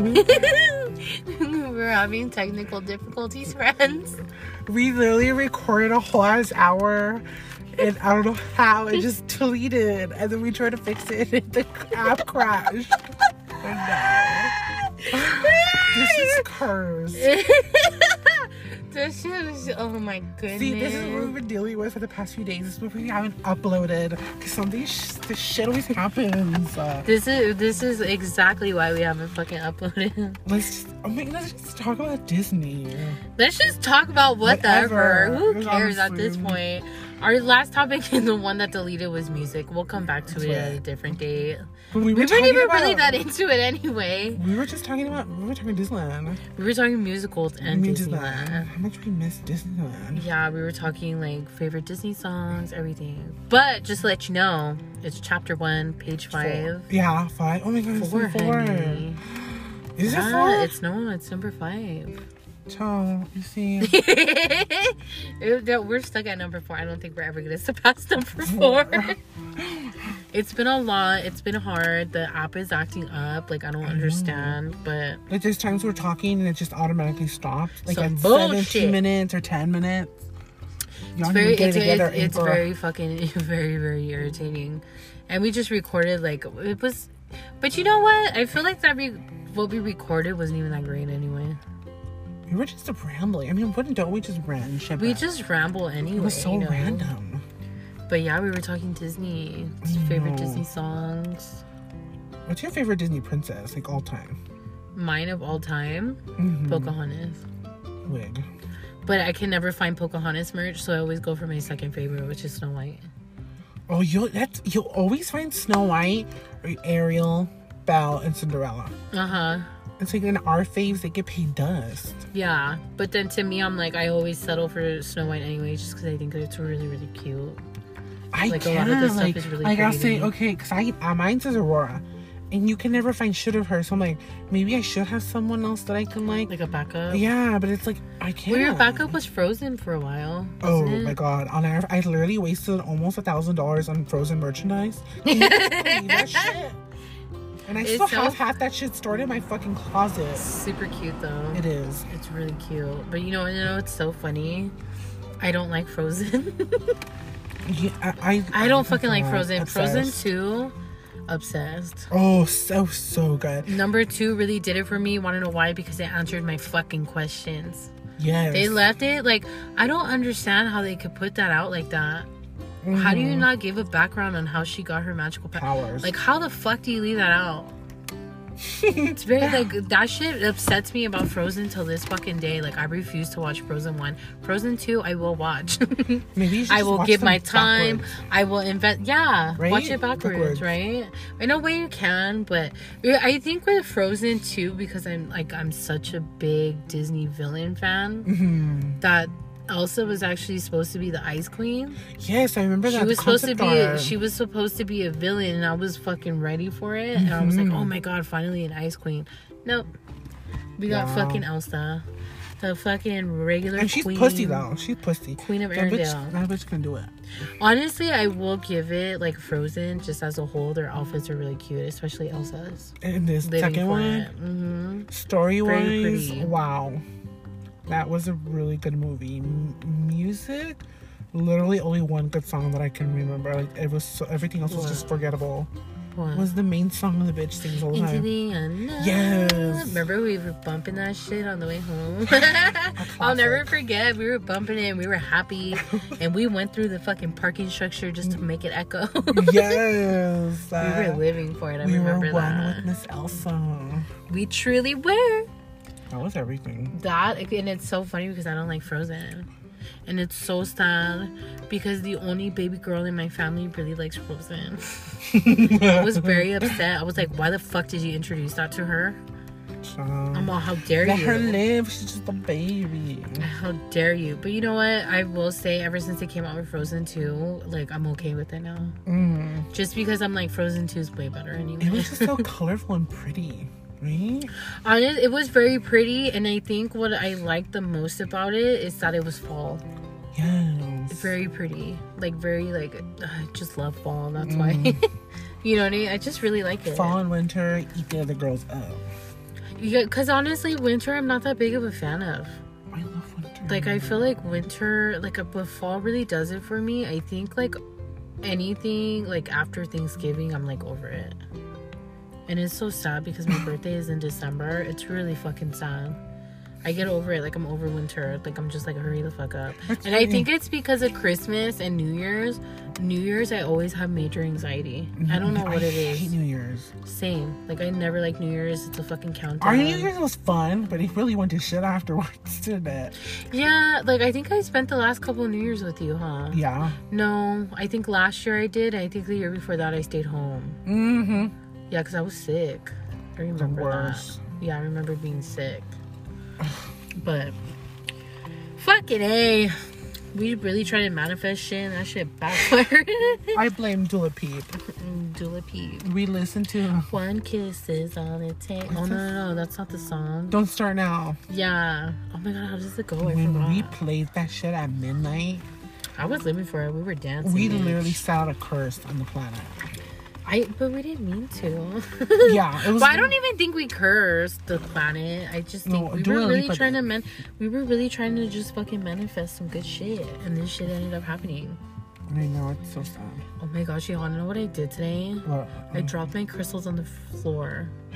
We're having technical difficulties, friends. We literally recorded a whole ass hour and I don't know how it just deleted. And then we tried to fix it and the app crashed. Oh no. This is cursed. This shit is, oh my goodness. See, this is what we've been dealing with for the past few days. This is what we haven't uploaded. Because something, sh- this shit always happens. Uh, This is this is exactly why we haven't fucking uploaded. let's just, I mean, let's just talk about Disney. Let's just talk about whatever. Whatever. Who cares at this point? Our last topic and the one that deleted was music. We'll come back to That's it at a different date. But we We were weren't even about, really that into it anyway. We were just talking about, we were talking Disneyland. We were talking musicals and mean, Disneyland. How much we miss Disneyland. Yeah, we were talking like favorite Disney songs, everything. But just to let you know, it's chapter one, page five. Yeah, five. Oh my god, it's Four, four. honey. Is it Yeah, four? it's no, it's number five. Child, you see. It- that- we're stuck at number four. I don't think we're ever gonna surpass number four. it's been a lot. It's been hard. The app is acting up. Like I don't understand, but Like there's times we're talking and it just automatically stops. Like Some at bullshit. 17 minutes or 10 minutes. It's very, it's, it it's, it's very fucking, very, very irritating. And we just recorded like it was, but you know what? I feel like that re- what we recorded wasn't even that great anyway. We were just rambling. I mean, wouldn't don't we just rant shit? We just ramble anyway. It was so you know? random. But yeah, we were talking Disney. Favorite. Disney songs. What's your favorite Disney princess, like all time? Mine of all time, Mhm. Pocahontas. Wig. But I can never find Pocahontas merch, so I always go for my second favorite, which is Snow White. Oh, you'll that's you'll always find Snow White Ariel, Belle, and Cinderella. Uh huh. It's like in our faves, they get paid dust. Yeah. But then to me, I'm like, I always settle for Snow White anyway, just because I think it's really, really cute. I Like, a can't. lot of like, is really like I'll say, okay, because I uh, mine says Aurora, and you can never find shit of her. So I'm like, maybe I should have someone else that I can like. Like a backup. yeah, but it's like I can't. Well, your backup was Frozen for a while. Oh wasn't my god! On our, I literally wasted almost a thousand dollars on Frozen merchandise. Can you believe that shit? And I It's still so- have half that shit stored in my fucking closet. Super cute though. It is. It's really cute. But you know, you know, it's so funny. I don't like Frozen. Yeah, I, I, I don't fucking like Frozen. Frozen obsessed. 2, obsessed. Oh, so so good. Number 2 really did it for me. Want to know why? Because it answered my fucking questions. Yes. They left it like I don't understand how they could put that out like that. How do you Mhm. not give a background on how she got her magical power? powers? Like how the fuck do you leave that out? It's very like that shit upsets me about Frozen till this fucking day. Like I refuse to watch Frozen one. Frozen two, I will watch. Maybe you I will give my time. backwards. I will invest. Yeah, Right? watch it backwards, Backwards. right? In a way, you can, but I think with Frozen two, because I'm like I'm such a big Disney villain fan Mhm. that Elsa was actually supposed to be the Ice Queen. Yes, I remember that. She was supposed to be. A, she was supposed to be a villain, and I was fucking ready for it. And I was like, Mhm. oh my god, finally an Ice Queen. Nope, we got Wow. fucking Elsa, the fucking regular And she's queen. pussy though. She's pussy. Queen of That bitch, Arendelle. that bitch can do it. Honestly, I will give it like Frozen just as a whole. Their outfits are really cute, especially Elsa's. And this Living second one, it. hmm story Very wise, pretty. wow, that was a really good movie. M- music, literally only one good song that I can remember. Like it was, so, everything else was just forgettable. What? Was the main song the bitch sings all the time? the. Yes. Remember we were bumping that shit on the way home? I'll never forget. We were bumping it and we were happy. and we went through the fucking parking structure just to make it echo. yes, we were uh, living for it. I we were remember one that. with Miss Elsa. We truly were. That was everything. That and it's so funny because I don't like Frozen, and it's so sad because the only baby girl in my family really likes Frozen. I was very upset. I was like, "Why the fuck did you introduce that to her?" I'm all, "How dare you Let her you? live. She's just a baby. How dare you?" But you know what? I will say, ever since they came out with Frozen 2, like I'm okay with it now. Mm. Just because I'm like Frozen 2 is way better anyway. It was just so colorful and pretty, right? Honest, it was very pretty, and I think what I liked the most about it is that it was fall. Yes. very pretty like very like I just love fall that's why Mm. you know what I mean I just really like it Fall and winter, eat the other girls up. Yeah, because honestly, winter I'm not that big of a fan of. I love winter. Like I feel like winter, like uh, but fall really does it for me. I think like anything like after Thanksgiving, I'm like over it. And it's so sad because my birthday is in December. It's really fucking sad. I get over it. Like I'm over winter. Like I'm just like hurry the fuck up. That's and I think it's because of Christmas and New Year's. New Year's I always have major anxiety. I don't know what I it is. hate New Year's. Same. Like I never like New Year's. It's a fucking countdown. Our New Year's was fun, but it really went to shit afterwards, didn't it? Yeah, like I think I spent the last couple of New Years with you, huh? Yeah. No, I think last year I did. I think the year before that I stayed home. Mm-hmm. Yeah, because I was sick. I The remember worst. that. Yeah, I remember being sick. But fuck it, a, we really try to manifest shit and that shit backfired. I blame Dula Peep. Dula Peep. We listened to One kiss is all it takes. Oh no, no, no, that's not the song. Don't Start Now. Yeah. Oh my god, how does it go? When we played that shit at midnight, I was living for it. We were dancing. we literally out a curse on the planet. I but we didn't mean to. Yeah, it was. But I don't even think we cursed the planet. I just think No, we were really trying to man. We were really trying to just fucking manifest some good shit, and this shit ended up happening. I know it's so sad. Oh my gosh, you wanna know what I did today? But, I mm. dropped my crystals on the floor,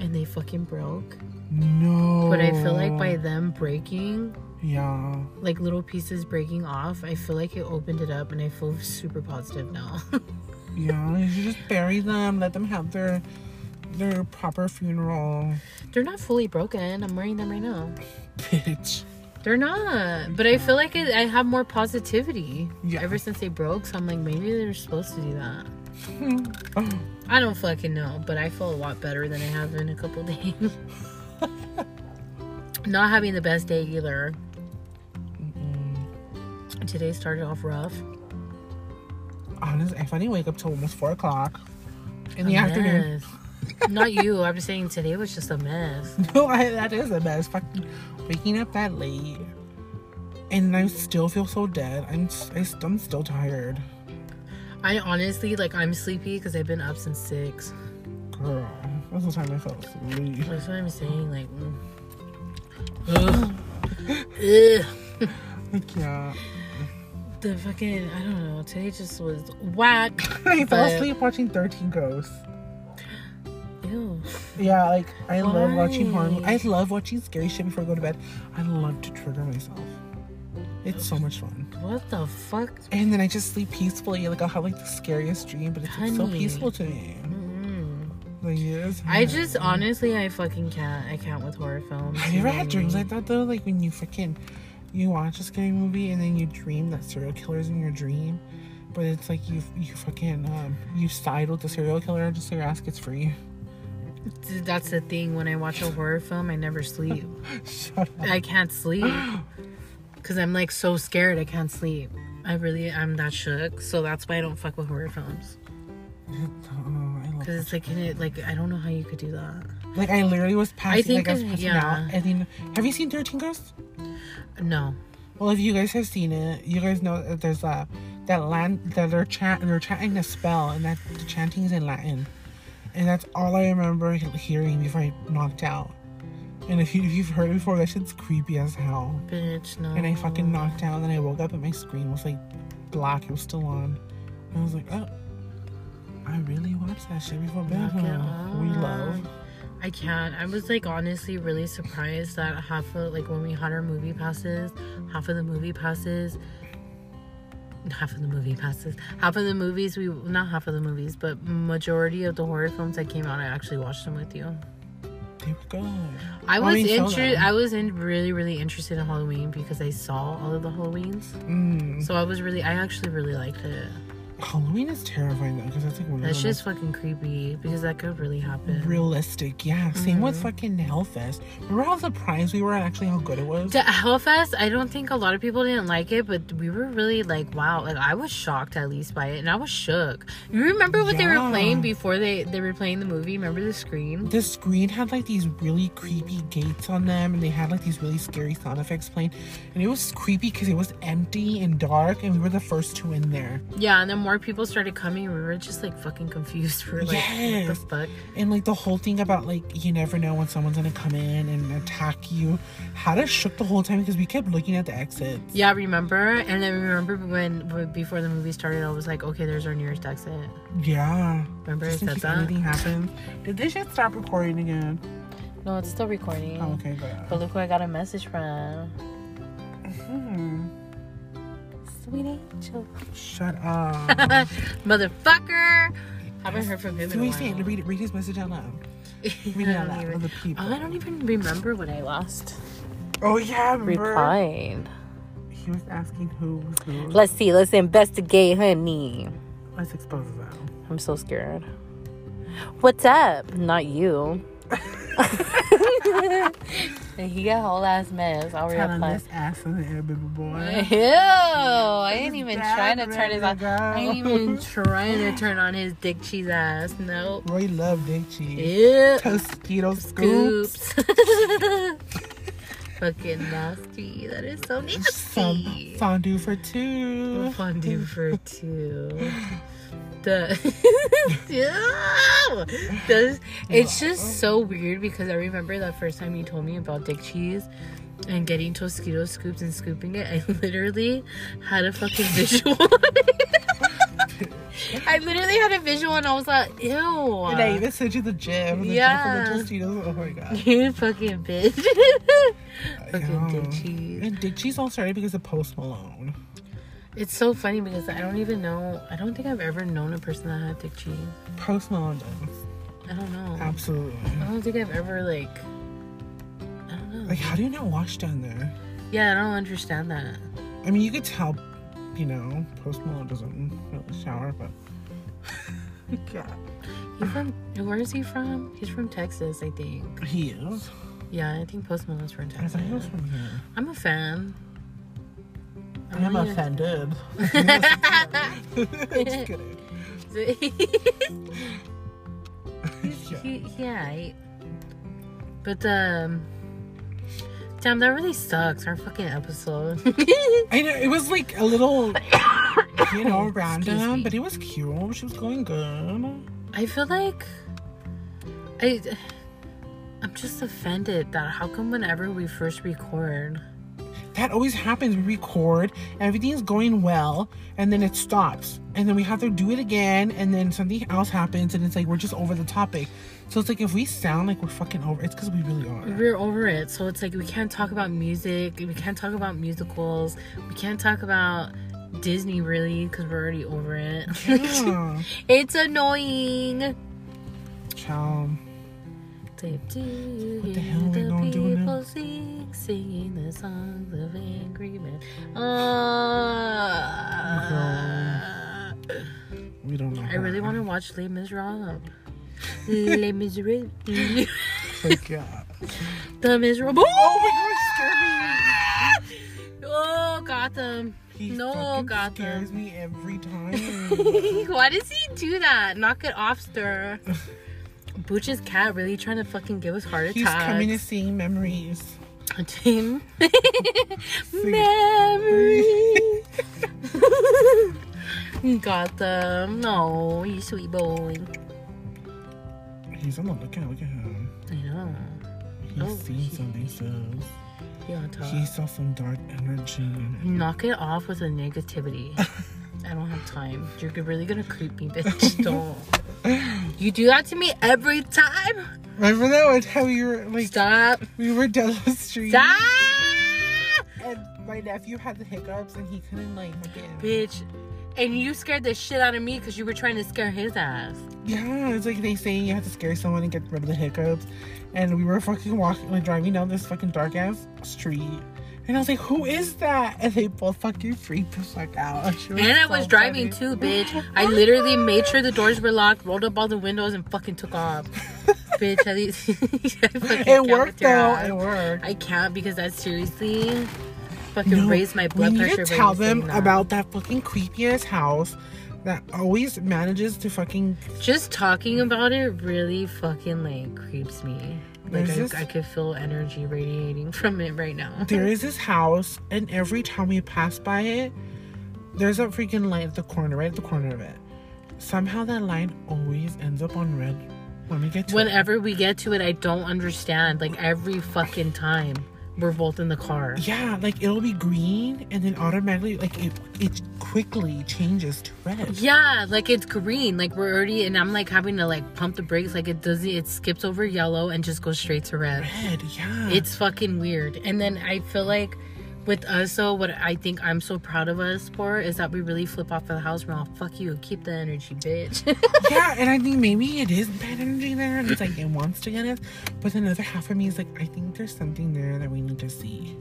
and they fucking broke. no. But I feel like by them breaking, Yeah. like little pieces breaking off, I feel like it opened it up, and I feel super positive now. Yeah. You should just bury them. Let them have their their proper funeral. They're not fully broken. I'm wearing them right now. Bitch. They're not, but I feel like it, I have more positivity Yeah. ever since they broke. So I'm like, maybe they're supposed to do that. Oh, I don't fucking know, but I feel a lot better than I have in a couple days. Not having the best day either. Today started off rough. Honestly, if I didn't wake up till almost four o'clock in the A afternoon. mess. Not you. I'm just saying today was just a mess. No, I, that is a mess. Fucking waking up that late, and I still feel so dead. I'm I, I'm still tired, I honestly like I'm sleepy because I've been up since six. girl. That's the time I fell asleep. That's what I'm saying. Like, mm. Ugh. Ugh. I can't. The fucking I don't know. Today just was whack. I fell asleep watching Thirteen Ghosts. Ew. Yeah, like I love watching horror. I love watching scary shit before I go to bed. I love to trigger myself. It's so much fun. What the fuck? And then I just sleep peacefully. Like I'll have like the scariest dream, but it's like, so peaceful to me. Mm-mm. Like yes. I just honestly, I fucking can't. I can't with horror films. Have you ever had dreams like that though? Like when you freaking you watch a scary movie and then you dream that serial killer's in your dream, but it's like you you fucking um you side with the serial killer just so your ass gets free. That's the thing. When I watch a horror film, I never sleep. Shut up. I can't sleep because I'm like so scared. I can't sleep. I really, I'm that shook. So that's why I don't fuck with horror films. Because it's like, it, like I don't know how you could do that. Like I literally was passing. think like I was passing yeah. out. And then, have you seen Thirteen Ghosts? No. Well, if you guys have seen it, you guys know that there's a that land that they're chant they're chanting a spell, and that the chanting is in Latin, and that's all I remember hearing before I knocked out. And if, you, if you've heard it before, that shit's creepy as hell. Bitch, no. And I fucking knocked out, and then I woke up and my screen was like black. It was still on. And I was like, oh, I really watched that shit before bed. We love. I can't. I was like honestly really surprised that half of like when we had our movie passes, half of the movie passes, half of the movie passes, half of the movies we not half of the movies, but majority of the horror films that came out, I actually watched them with you. They were good. I was interested. I was in really really interested in Halloween because I saw all of the Halloweens, Mm. so I was really I actually really liked it. Halloween is terrifying though, because that's like one of That's the just fucking creepy because that could really happen. realistic. Yeah, same with Mm-hmm. fucking Hellfest. Remember how surprised we were at actually how good it was? The Hellfest, I don't think a lot of people didn't like it, but we were really like, wow. Like I was shocked at least by it, and I was shook. You remember what they were Yeah. playing before they they were playing the movie? Remember the screen? the screen had like these really creepy gates on them, and they had like these really scary sound effects playing, and it was creepy because it was empty and dark, and we were the first two in there. Yeah, and then more people started coming, we were just like fucking confused. We were like, what Yes. the fuck? And like the whole thing about like you never know when someone's gonna come in and attack you had us shook the whole time because we kept looking at the exits. Yeah, remember? And then remember when, when before the movie started, I was like, okay, there's our nearest exit. Yeah. Remember I Just in said that? anything happens. Did this shit stop recording again? No, it's still recording. Oh, okay, good. But look who I got a message from. Hmm. Sweet angel. Shut up. Motherfucker! Haven't heard from him so in a while. say read, read his message out loud. Read I it out don't loud even- for the people. Oh, I don't even remember what I last Oh yeah, remember? replied. He was asking who was who. Let's see. Let's investigate, honey. Let's expose that. I'm so scared. What's up? Not you. And he got a whole ass mess. I'll Telling this ass in the air, baby boy. Ew! I ain't even trying to turn his. I ain't even trying to turn on his dick cheese ass. Nope. Roy loved dick cheese. Ew. Tostito scoops. Scoops. Fucking nasty. That is so Some nasty. fondue for two. Fondue for two. The. It's just so weird because I remember that first time you told me about dick cheese and getting Tostitos scoops and scooping it. I literally had a fucking visual. I literally had a visual and I was like, ew. And I even sent you the gif. The Yeah. Of the. Oh my god. You fucking bitch. fucking dick cheese. And dick cheese all started because of Post Malone. It's so funny because I don't even know. I don't think I've ever known a person that had dick cheese. Post Malone does. I don't know. Absolutely. I don't think I've ever like. I don't know. Like, how do you not wash down there? yeah, I don't understand that. I mean, you could tell, you know, Post Malone doesn't really shower, but. yeah. He from where is he from? He's from Texas, I think. He is. Yeah, I think Post Malone's from I Texas. thought he was from here. I'm a fan. I am offended. Just kidding. Yeah. he, yeah, I- but um, damn, that really sucks. Our fucking episode. I know it was like a little, you know, random, but it was cute. She was going good. I feel like I I'm just offended that how come whenever we first record, That always happens. We record, everything's going well, and then it stops, and then we have to do it again, and then something else happens, and it's like we're just over the topic. So it's like if we sound like we're fucking over, it's because we really are. we're over it. So it's like we can't talk about music, we can't talk about musicals, we can't talk about Disney really because we're already over it. Yeah. it's annoying. Ciao. Say, Do you What the hear the gonna do now? people sing, singing the songs of angry men? Uh, We don't know. I really want to watch Les Miserables. Les Miserables. Like, yeah. the Miserable. Oh my god, Oh, Gotham. He No, Gotham. scares me every time. Why does he do that? Knock it off, stir. Butch's cat really trying to fucking give us heart attacks. He's coming to see memories. Tim. Memories. Got them. No, you sweet boy. He's on the lookout. Look at him. I know. He's Oh, seen he- something, says. He. He saw some dark energy. Knock it off with the negativity. I don't have time. You're really gonna creep me, bitch. Don't. You do that to me every time. Remember that one time we were like Stop. we were down the street Stop. and my nephew had the hiccups and he couldn't like Bitch. And you scared the shit out of me because you were trying to scare his ass. Yeah, it's like they say you have to scare someone and get rid of the hiccups. And we were fucking walking like driving down this fucking dark ass street. And I was like, who is that? And they both fucking freaked the fuck out. And I so was driving funny. too, bitch. I literally made sure the doors were locked, rolled up all the windows, and fucking took off. bitch, at least I It worked though. ass. It worked. I can't because that seriously fucking No, raised my blood pressure. by tell them that. about that fucking creepy ass house that always manages to fucking. just talking about it really fucking like creeps me. Like I, this- I could feel energy radiating from it right now. There is this house, and every time we pass by it, there's a freaking light at the corner, right at the corner of it. Somehow that light always ends up on red when we get to it. Whenever we get to it, I don't understand. Like every fucking time we're both in the car. Yeah, like it'll be green and then automatically like it it quickly changes to red. Yeah, like it's green. Like we're already, and I'm like having to like pump the brakes. Like it doesn't, it skips over yellow and just goes straight to red. Red, yeah. It's fucking weird. And then I feel like with us, though, what I think I'm so proud of us for is that we really flip off of the house. We're all, fuck you, keep the energy, bitch. yeah, and I think maybe it is bad energy there, and it's like it wants to get us. But another half of me is like, I think there's something there that we need to see,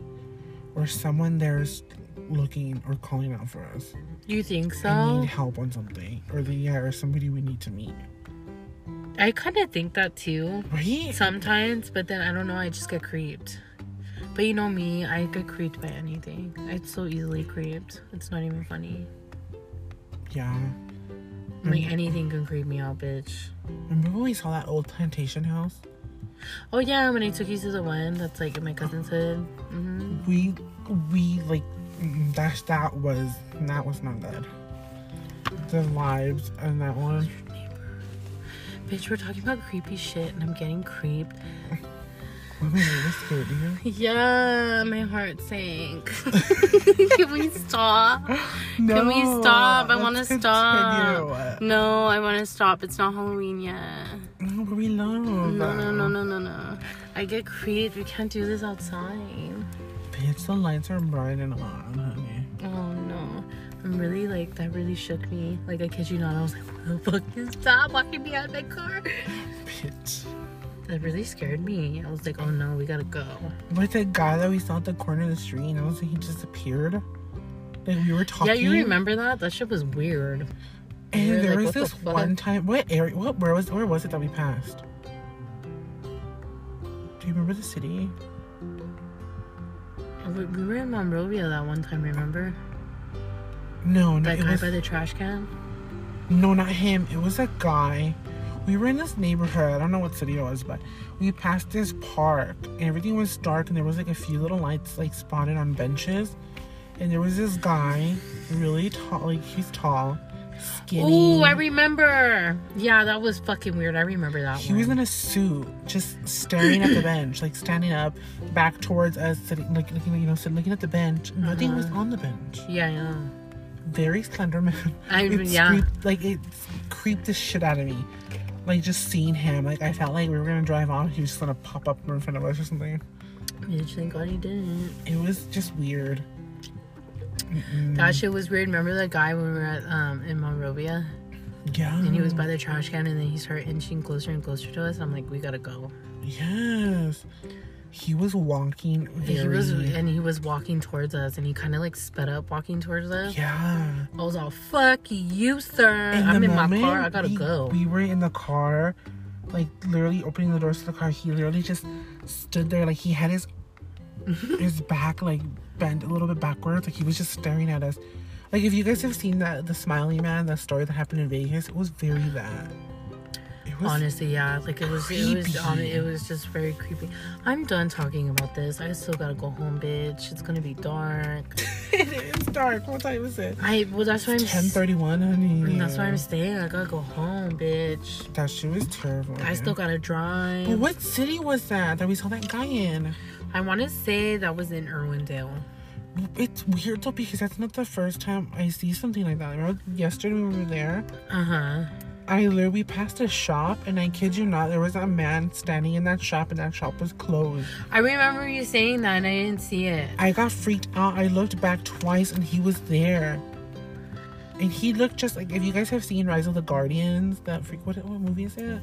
or someone there's looking or calling out for us. you think so? I need help on something, or the yeah, or somebody we need to meet. I kind of think that too. Right? Sometimes, but then I don't know, I just get creeped. But you know me, I get creeped by anything. I'm so easily creeped. It's not even funny. Yeah. Like Mm. anything can creep me out, bitch. Remember when we saw that old plantation house? Oh yeah, when I took you to the one that's like in my cousin's hood. hmm We we like that that was that was not good. The vibes in that one. Bitch, we're talking about creepy shit and I'm getting creeped. What was really scared you? Yeah, my heart sank. Can we stop? No, Can we stop? I want to stop. continue. No, I want to stop. It's not Halloween yet. No, but we love. No, no, no, no, no, no. I get creeped. We can't do this outside. Bitch, the lights are bright and on, honey. Oh no. I'm really like, that really shook me. Like, I kid you not. I was like, what the fuck is stop walking me out of my car? Bitch. That really scared me. I was like, oh no, we gotta go. With that guy that we saw at the corner of the street, and I was like, he disappeared. Like we were talking. Yeah, you remember that? That shit was weird. And We there like, was this one time. What area? What? Where was? Where was it that we passed? Do you remember the city? Oh, we, we were in Monrovia that one time, remember? No, no, That guy was by the trash can? no, not him. It was a guy. We were in this neighborhood. I don't know what city it was, but we passed this park, and everything was dark, and there was like a few little lights like spotted on benches, and there was this guy, really tall, like he's tall, skinny. Ooh, I remember. Yeah, that was fucking weird. I remember that He one. was in a suit, just staring at the bench, like standing up, back towards us, sitting, like looking, you know, sitting, looking at the bench. Nothing was Uh-huh. on the bench. yeah, yeah. Very slender man. I- It yeah. creeped- like it creeped the shit out of me. Like just seeing him, like I felt like we were gonna drive off. He was just gonna pop up in front of us or something. Bitch, thank God he didn't. It was just weird. Mm-mm. That shit was weird. Remember that guy when we were at um in Monrovia yeah. and he was by the trash can and then he started inching closer and closer to us. I'm like, we gotta go. Yes. He was walking very. He was and he was walking towards us and he kind of like sped up walking towards us. yeah. I was all, "Fuck you, sir! In I'm the in my car. I gotta we, go." We were in the car, like literally opening the doors to the car. He literally just stood there, like he had his his back like bent a little bit backwards, like he was just staring at us. Like if you guys have seen that the Smiley Man, that story that happened in Vegas, it was very that. Honestly, yeah, like it was, it was, creepy. it was just very creepy. I'm done talking about this. I still gotta go home, bitch. It's gonna be dark. it is dark. What time is it? I well, that's why I'm. Ten thirty one, honey. That's why I'm staying. I gotta go home, bitch. That shit was terrible. I still gotta drive. But what city was that that we saw that guy in? I want to say that was in Irwindale. It's weird though because that's not the first time I see something like that. Remember yesterday we were there? Uh huh. I literally passed a shop and I kid you not, there was a man standing in that shop and that shop was closed. I remember you saying that and I didn't see it. I got freaked out. I looked back twice and he was there. And he looked just like if you guys have seen Rise of the Guardians, that freak what what movie is it?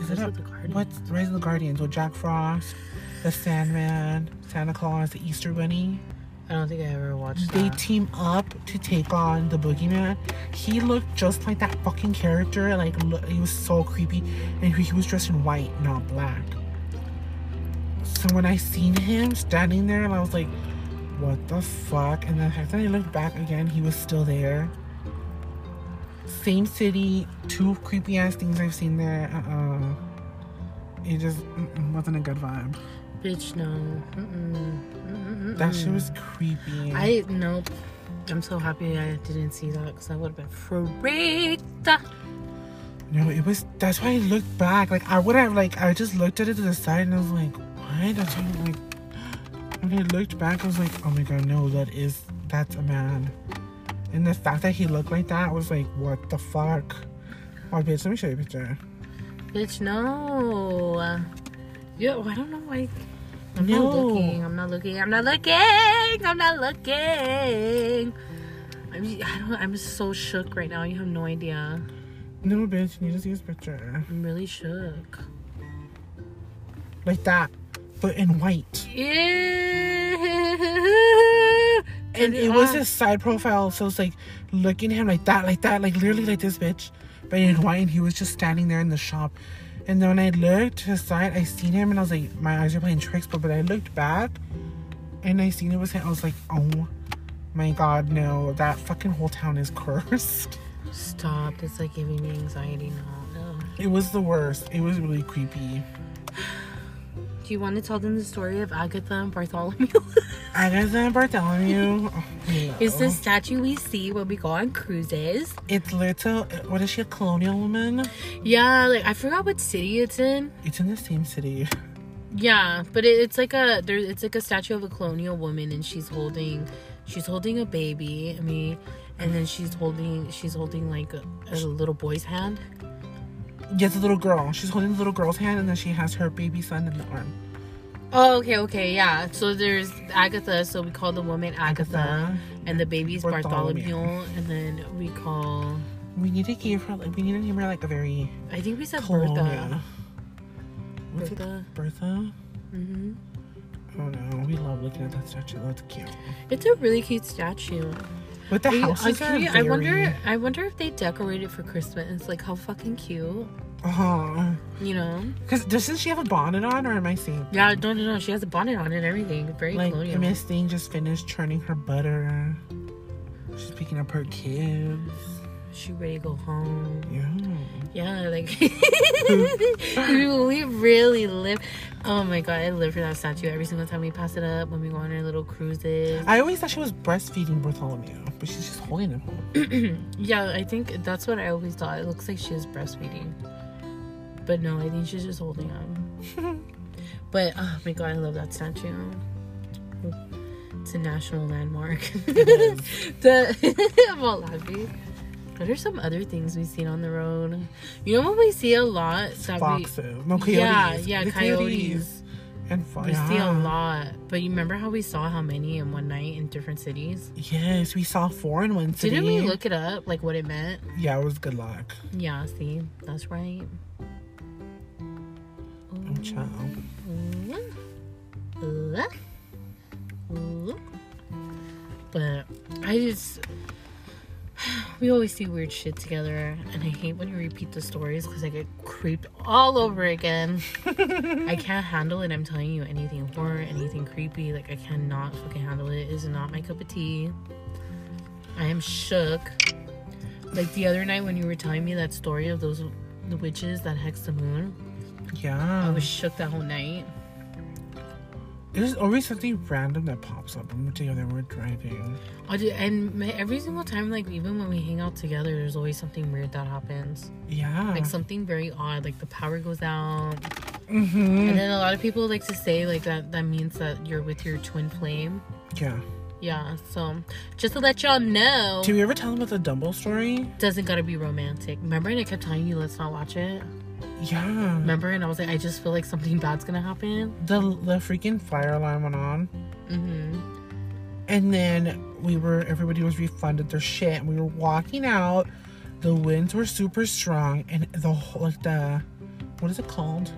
Is Rise it a, of the Guardians? what's Rise of the Guardians with Jack Frost, the Sandman, Santa Claus, the Easter Bunny? I don't think I ever watched They that. team up to take on the boogeyman. He looked just like that fucking character. Like he was so creepy, and he was dressed in white, not black. So when I seen him standing there, and I was like, "What the fuck?" And then after I looked back again, he was still there. Same city, two creepy ass things I've seen there. Uh uh It just wasn't a good vibe. Bitch, no. Mm-mm. Mm-mm, That shit was creepy. I nope. I'm so happy I didn't see that because I would have been freaked. No, it was. That's why I looked back. Like I would have. Like I just looked at it to the side and I was like, what? That's why, I'm like. When I looked back, I was like, oh my god, no, that is that's a man. And the fact that he looked like that was like, what the fuck? Oh, bitch, let me show you a picture. Bitch, no. Yo, I don't know why. I'm No. not looking. I'm not looking. I'm not looking. I'm not looking. I'm, I don't, I'm so shook right now. You have no idea. No, bitch, you need to see his picture. I'm really shook. Like that, but in white. And it was his side profile, so it's like looking at him like that, like that, like literally like this bitch, but in white, and he was just standing there in the shop. And then when I looked to the side, I seen him, and I was like, my eyes are playing tricks. But but I looked back, and I seen it was him. I was like, oh my god, no, that fucking whole town is cursed. Stop. It's like giving me anxiety now. No. It was the worst. It was really creepy. Do you want to tell them the story of Agatha and Bartholomew? Agatha and Bartholomew. Oh, no. it's the statue we see when we go on cruises. It's little. What is she? A colonial woman? Yeah, like I forgot what city it's in. It's in the same city. Yeah, but it, it's like a there. It's like a statue of a colonial woman, and she's holding, she's holding a baby. I mean, and then she's holding, she's holding like a, a little boy's hand. Yes, a little girl. She's holding the little girl's hand, and then she has her baby son in the arm. Oh, okay, okay, yeah. So there's Agatha. So we call the woman Agatha, Agatha. and the baby's Bartholomew. Bartholomew, and then we call. We need to give her like we need to name her like a very I think we said colonial. Bertha. What's it? Bertha. Bertha? hmm Oh no, we love looking at that statue. That's cute. It's a really cute statue. But the houses are very. I wonder. I wonder if they decorate it for Christmas. It's Like how fucking cute. Uh You know? Because doesn't she have a bonnet on, or am I seeing? Yeah, no, no, no. She has a bonnet on and everything. Very Like colonial. Miss Thing just finished churning her butter. She's picking up her kids. She ready to go home. Yeah. Yeah, like we really live. Oh my god, I live for that statue every single time we pass it up when we go on our little cruises. I always thought she was breastfeeding Bartholomew, but she's just holding him. Yeah, I think that's what I always thought. It looks like she was breastfeeding, but no, I think she's just holding him. but oh my god, I love that statue. It's a national landmark. the, I'm all laughing. What are some other things we've seen on the road? You know what we see a lot? That we, Foxes. No, coyotes. Yeah, yeah, The coyotes. And fo- We yeah. see a lot. But you remember how we saw how many in one night in different cities? Yes, we saw four in one city. Didn't we look it up, like what it meant? Yeah, it was good luck. Yeah, see, that's right. Oh, child. But I just. We always see weird shit together, and I hate when you repeat the stories because I get creeped all over again. I can't handle it. I'm telling you, anything horror, anything creepy, like I cannot fucking handle it. It is not my cup of tea. I am shook. Like the other night when you were telling me that story of those the witches that hexed the moon, Yeah. I was shook that whole night. There's always something random that pops up when we're together we're driving. I do, and every single time, like even when we hang out together, there's always something weird that happens. Yeah. Like something very odd, like the power goes out, mm-hmm. and then a lot of people like to say like that that means that you're with your twin flame. Yeah. Yeah, so just to let y'all know, Did we ever tell them about the Dumbo story? doesn't gotta be romantic. Remember, and I kept telling you let's not watch it. Yeah. Remember, and I was like, I just feel like something bad's gonna happen. The the freaking fire alarm went on. Mm-hmm. And then we were everybody was refunded their shit and we were walking out. The winds were super strong and the whole like the what is it called?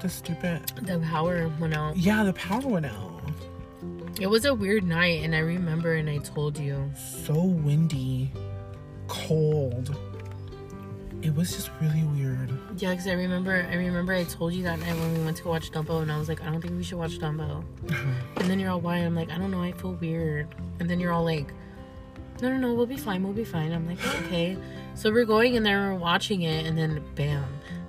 The stupid The power went out. Yeah, the power went out. It was a weird night, and I remember, and I told you. So windy, cold. It was just really weird. Yeah, because I remember, I remember I told you that night when we went to watch Dumbo, and I was like, I don't think we should watch Dumbo. And then you're all, why? I'm like, I don't know, I feel weird. And then you're all like, no, no, no, we'll be fine, we'll be fine. I'm like, okay. So we're going in there, we're watching it, and then bam,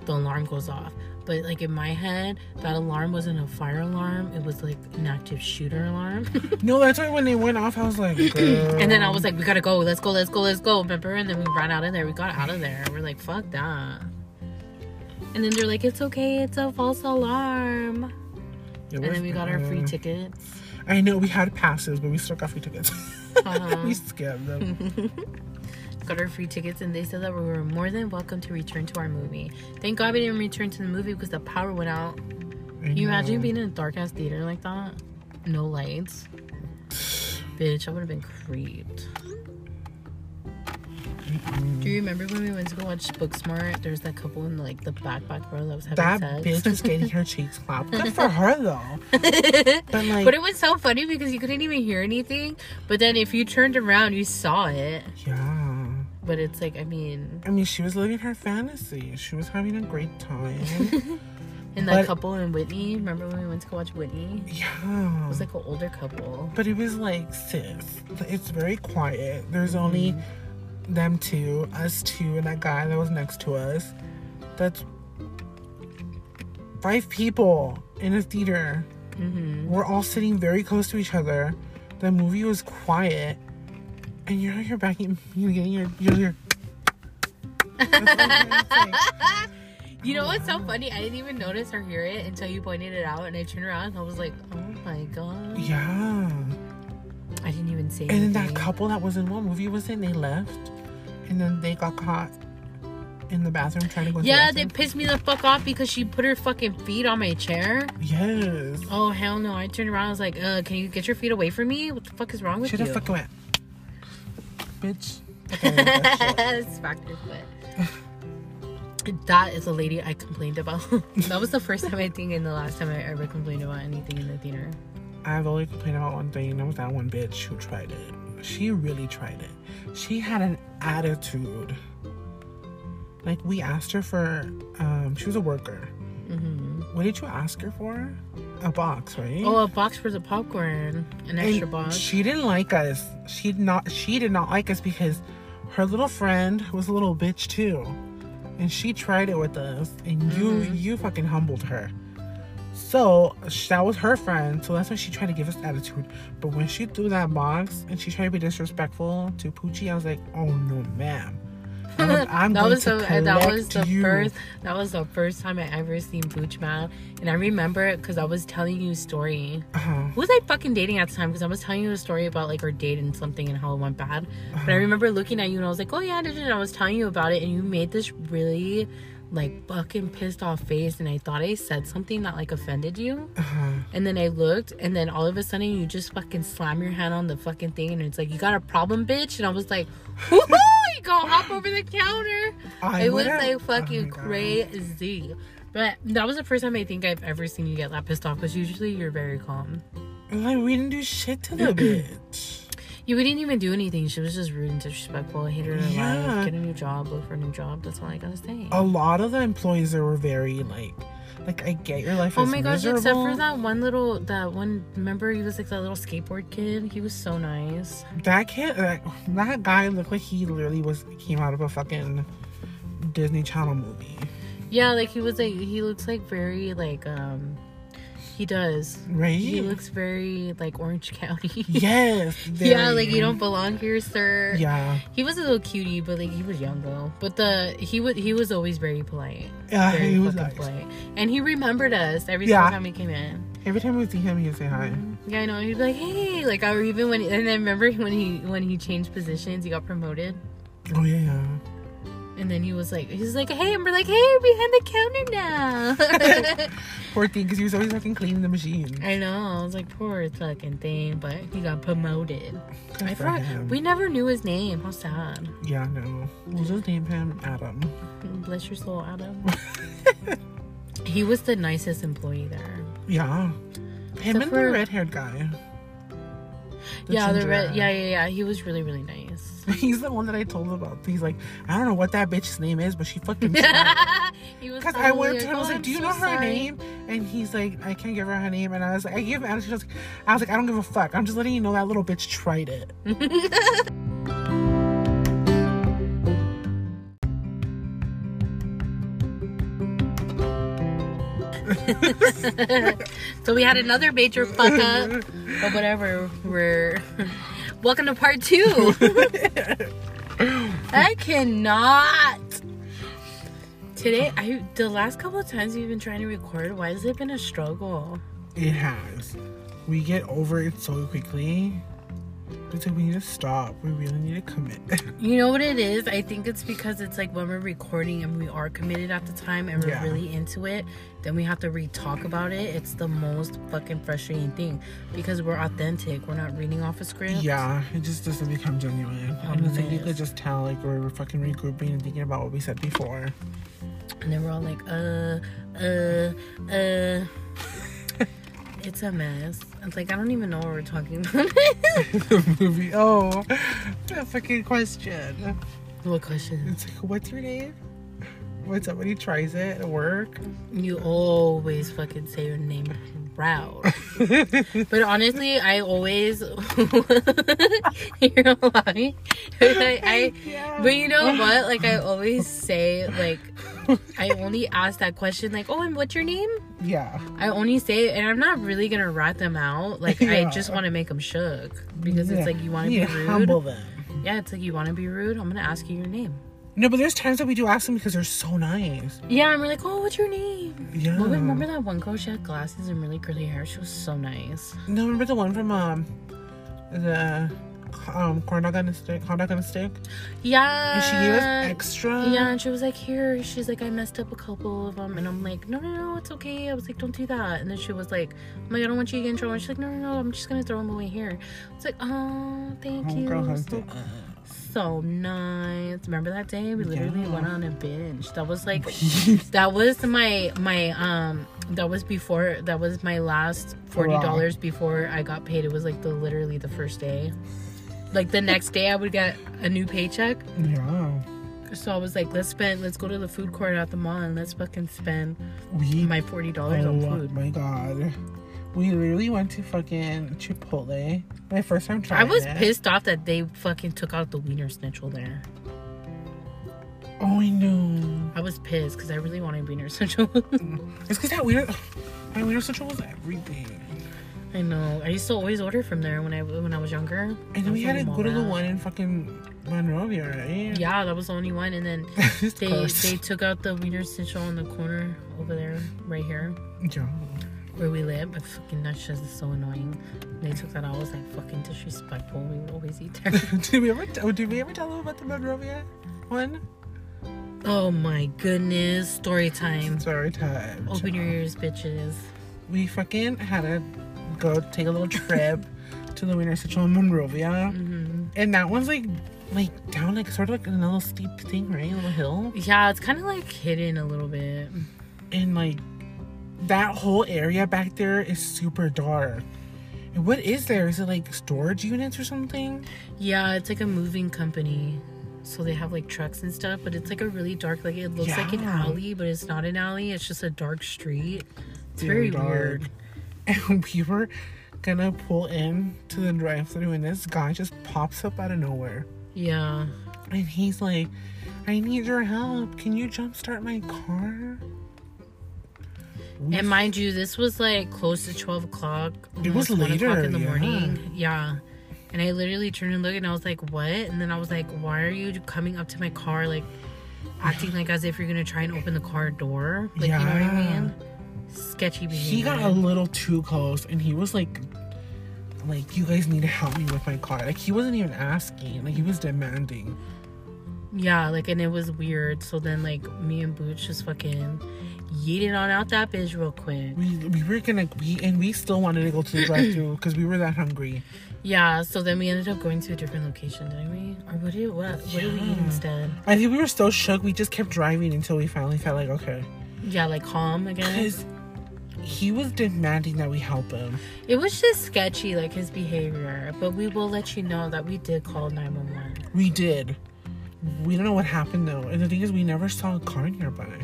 the alarm goes off. But like in my head, that alarm wasn't a fire alarm. It was like an active shooter alarm. No, that's why when they went off, I was like, and then I was like, we gotta go. Let's go. Let's go. Let's go. Remember? And then we ran out of there. We got out of there. We're like, fuck that. And then they're like, it's okay. It's a false alarm. It And then we got our free tickets. I know we had passes, but we still got free tickets. Uh-huh. we scammed them. got our free tickets and they said that we were more than welcome to return to our movie. Thank God we didn't return to the movie because the power went out. Can you imagine being in a dark ass theater like that? No lights. Bitch, I would have been creeped. Do you remember when we went to go watch Booksmart? There's that couple in like the back back row that was having That sex. bitch was getting her cheeks clapped. Good for her though. But like, but it was so funny because you couldn't even hear anything. But then if you turned around, you saw it. yeah. But it's like, I mean, I mean, she was living her fantasy. She was having a great time. and that But- couple in Whitney. Remember when we went to go watch Whitney? It yeah. was like an older couple. But it was like, sis, it's very quiet. There's only them two, us two, and that guy that was next to us. That's five people in a theater. hmm We're all sitting very close to each other. The movie was quiet, and you're you're backing, you're getting your you're. your That's all I'm trying to say. You know what's so funny? I didn't even notice or hear it until you pointed it out, and I turned around and I was like, "Oh my god!" yeah. I didn't even say it. And then that couple that was in one movie was it? They left, and then they got caught in the bathroom trying to go. to the Yeah, they pissed me the fuck off because she put her fucking feet on my chair. Yes. Oh hell no! I turned around. I was like, "Uh, can you get your feet away from me? What the fuck is wrong with Should you?" have fucking went. Bitch. Smacked her foot. That is a lady I complained about. that was the first time I think, and the last time I ever complained about anything in the theater. I've only complained about one thing, and that was that one bitch who tried it. She really tried it. She had an attitude. Like we asked her for, um, she was a worker. hmm What did you ask her for? A box, right? Oh, a box for the popcorn, an And extra box. She didn't like us. She did not. She did not like us because her little friend was a little bitch too, and she tried it with us, and you Mm-hmm. you fucking humbled her. So that was her friend. So that's why she tried to give us attitude. But when she threw that box and she tried to be disrespectful to Poochie, I was like, oh no, ma'am. I'm, that going was to the that was the you. first that was the first time I ever seen Pooch Mal, and I remember it because I was telling you a story. Uh-huh. Who was I fucking dating at the time? Because I was telling you a story about like our date and something and how it went bad. But Uh-huh. I remember looking at you and I was like, oh yeah, and I was telling you about it, and you made this really like fucking pissed off face, and I thought I said something that like offended you. Uh-huh. And then I looked, and then all of a sudden you just fucking slam your hand on the fucking thing, and it's like, you got a problem, bitch? And I was like, woohoo! You go hop over the counter. I it was like oh fucking God. crazy. But that was the first time I think I've ever seen you get that pissed off, because usually you're very calm. Like we didn't do shit to the bitch. You didn't even do anything. She was just rude and disrespectful. I hated her Yeah. life. Get a new job. Look for a new job. That's all I gotta say. a lot of the employees there were very like like I get your life is Oh my gosh! Except for that one little, that one. Remember, he was like that little skateboard kid. He was so nice. that kid like, that guy looked like he literally was came out of a fucking Disney Channel movie. Yeah, like he was like he looks like very like um he does. Right? He looks very like Orange County. Yes. yeah, like you don't belong here, sir. Yeah. He was a little cutie, but like he was young though. But the he would he was always very polite. Yeah, Very he was nice. polite. And he remembered us every Yeah. single time we came in. Every time we see him he'd say hi. Yeah, I know. He'd be like, "Hey," like I or even when and I remember when he when he changed positions, he got promoted, Oh yeah, yeah. And then he was like, he was like, "Hey," and we're like, "Hey, you're behind the counter now." Poor thing, because he was always fucking cleaning the machine. I know. I was like, poor fucking thing, but he got promoted. Good I forgot. him. We never knew his name. How sad. Yeah, no. We'll just name him Adam. Bless your soul, Adam. he was the nicest employee there. Yeah. Him Except and for- the red haired guy. The yeah, the red. guy. Yeah, yeah, yeah. He was really, really nice. He's the one that I told about. He's like, I don't know what that bitch's name is, but she fucking. Because I went to him, I was "Oh, like, Do you so know her sorry." name? And he's like, I can't give her her name. And I was like, I gave him attitude. I was like, I was like, I don't give a fuck. I'm just letting you know that little bitch tried it. so we had another major fuck up, but whatever. We're welcome to part two. I cannot. Today, I the last couple of times we've been trying to record. Why has it been a struggle? It has. We get over it so quickly. Like we need to stop. We really need to commit. You know what it is? I think it's because it's like when we're recording and we are committed at the time and we're Yeah. really into it, then we have to re-talk about it. It's the most fucking frustrating thing because we're authentic. We're not reading off a script. yeah, it just doesn't become genuine. Oh, it's like you could just tell like we're fucking regrouping and thinking about what we said before. And then we're all like, uh, uh, uh. it's a mess. It's like I don't even know what we're talking about. the movie. Oh, that fucking question. what question? It's like, what's your name? When somebody tries it at work. You always fucking say your name proud. but honestly, I always you're lying. I, I Yeah. but you know what? Like I always say like I only ask that question like, "Oh, and what's your name?" Yeah. I only say it, and I'm not really gonna rat them out. Like I just want to make them shook because Yeah. it's like you want to be rude. Humble them. Yeah, it's like you want to be rude. I'm gonna ask you your name. No, but there's times that we do ask them because they're so nice. Yeah, I'm really like, oh, what's your name? Yeah. Well, remember that one girl? She had glasses and really curly hair. She was so nice. No, remember the one from um the um corn dog on a stick, dog on a stick, Yeah. and she gave us extra. Yeah, and she was like, here. She's like, I messed up a couple of them. And I'm like, no, no, no, it's okay. I was like, don't do that. And then she was like, I'm like, I don't want you to get in trouble. And she's like, no, no, no, I'm just going to throw them away here. It's like, oh, thank you. Homegirl has So, so nice. Remember that day? We literally Yeah. went on a binge. That was like, that was my, my, um, that was before, that was my last $40 before I got paid. It was like the, literally the first day. Like the next day I would get a new paycheck. yeah. So I was like, let's spend, let's go to the food court at the mall and let's fucking spend We my forty dollars oh on food. Oh my god. We literally went to fucking Chipotle. My first time trying I was it. pissed off that they fucking took out the wiener schnitzel there. Oh, I know. I was pissed because I really wanted wiener schnitzel. It's because that weird. My Wienerschnitzel was everything. I know. I used to always order from there when I when I was younger. And then we had to on go to the one in fucking Monrovia, right? Yeah, that was the only one. And then they close. they took out the wiener schnitzel in the corner over there, right here Yeah. where we live. But fucking that shit is so annoying. They took that out. I was like fucking disrespectful. We would always eat there. did we ever? oh, Did we ever tell them about the Monrovia one? oh my goodness, story time. Story time. Open your ears, bitches. We fucking had to go take a little trip to the Wienerschnitzel in Monrovia, hmm and that one's like, like down like sort of like a little steep thing, right? A little hill, Yeah, it's kind of like hidden a little bit. and like that whole area back there is super dark. And what is there? Is it like storage units or something? Yeah, it's like a moving company. So they have like trucks and stuff, but it's like a really dark, like it looks like an alley, but it's not an alley. It's just a dark street. It's Very very, weird. And we were gonna pull in to the drive-through, and this guy just pops up out of nowhere, Yeah. and he's like, "I need your help. Can you jumpstart my car?" We And mind you, this was like close to 12 o'clock. It was 1 o'clock later, in the yeah. morning. Yeah. And I literally turned and looked and I was like, what? And then I was like, why are you coming up to my car, like acting like as if you're to try and open the car door? Like, you know what I Yeah. mean? Sketchy behavior. he got a little too close, and he was like, "Like you guys need to help me with my car." Like he wasn't even asking, like he was demanding. Yeah, like, and it was weird. So then, like, me and Booch just fucking yeeted on out that bitch real quick. We we were gonna we and we still wanted to go to the drive-through because we were that hungry. Yeah, so then we ended up going to a different location, didn't we? Or what did what what did we eat instead? I think we were so shook. We just kept driving until we finally felt like okay. Yeah, like calm again. Because he was demanding that we help him. It was just sketchy, like his behavior. But we will let you know that we did call nine one one. We did. We don't know what happened though. And the thing is, we never saw a car nearby.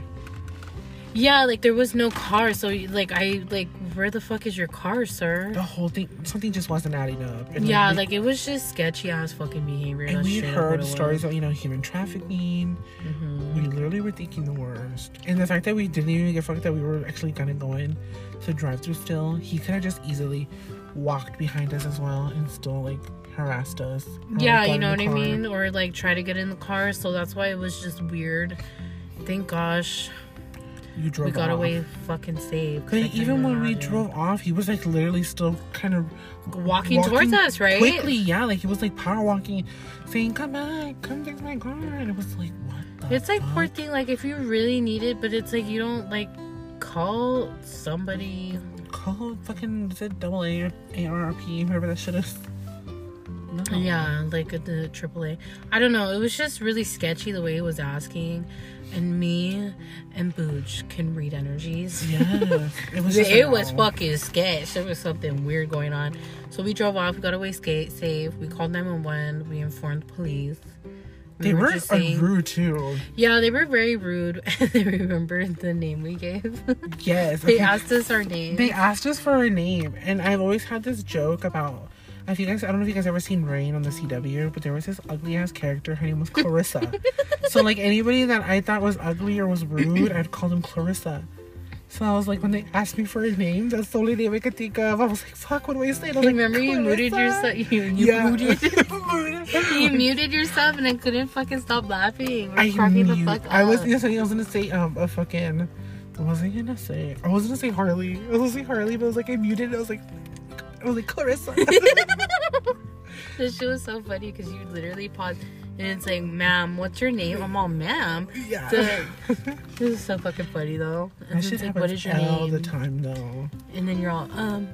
Yeah, like there was no car, so like I like where the fuck is your car, sir? The whole thing, something just wasn't adding up. And, Yeah, we- like it was just sketchy ass fucking behavior. and we straight up what heard stories of you know human trafficking. Mhm. We literally were thinking the worst, and the fact that we didn't even get fucked that we were actually kind of going to drive through still. He could have just easily walked behind us as well and still like harassed us. like, Yeah, you know what I mean? Or like try to get in the car. So that's why it was just weird. Thank gosh You drove. we got off. away fucking safe. But even when we drove off, he was like literally still kind of walking, towards us, right? Quickly, yeah, like he was like power walking, saying, "Come back, come fix my car," and it was like, what? The It's like poor thing. Like if you really need it, but it's like you don't like call somebody. Call fucking is it double A or ARP, whoever that shit is. No. Yeah, like the AAA. I don't know. It was just really sketchy the way he was asking, and me and Booch can read energies. Yeah. It was. Just it was oh. fucking sketch. There was something weird going on. So we drove off. We got away skate safe. We called 911. We informed the police. We They were uh, saying- rude too. Yeah, they were very rude. they remembered the name we gave. Yes. they asked us our name. They asked us for our name, and I've always had this joke about. If you guys, I don't know if you guys ever seen Reign on the CW, but there was this ugly ass character. Her name was Clarissa. so like anybody that I thought was ugly or was rude, I'd call them Clarissa. So I was like, when they asked me for a name, that's the only name I could think of. I was like, fuck, what do I say? I was like, Remember you muted yourself. You, you Yeah. muted. you muted yourself, and I couldn't fucking stop laughing. We're I cracking the fuck up. I was gonna I was gonna say um a fucking what was I gonna say? I was gonna say Harley. I was gonna say Harley, but I was like I muted. it. I was like Like Clarissa. This shit was so funny because you literally paused and it's like, "Ma'am, what's your name?" I'm all, "Ma'am." yeah. So, this is so fucking funny though. And That shit like, "What is your all name?" the time though. And then you're all, "Um,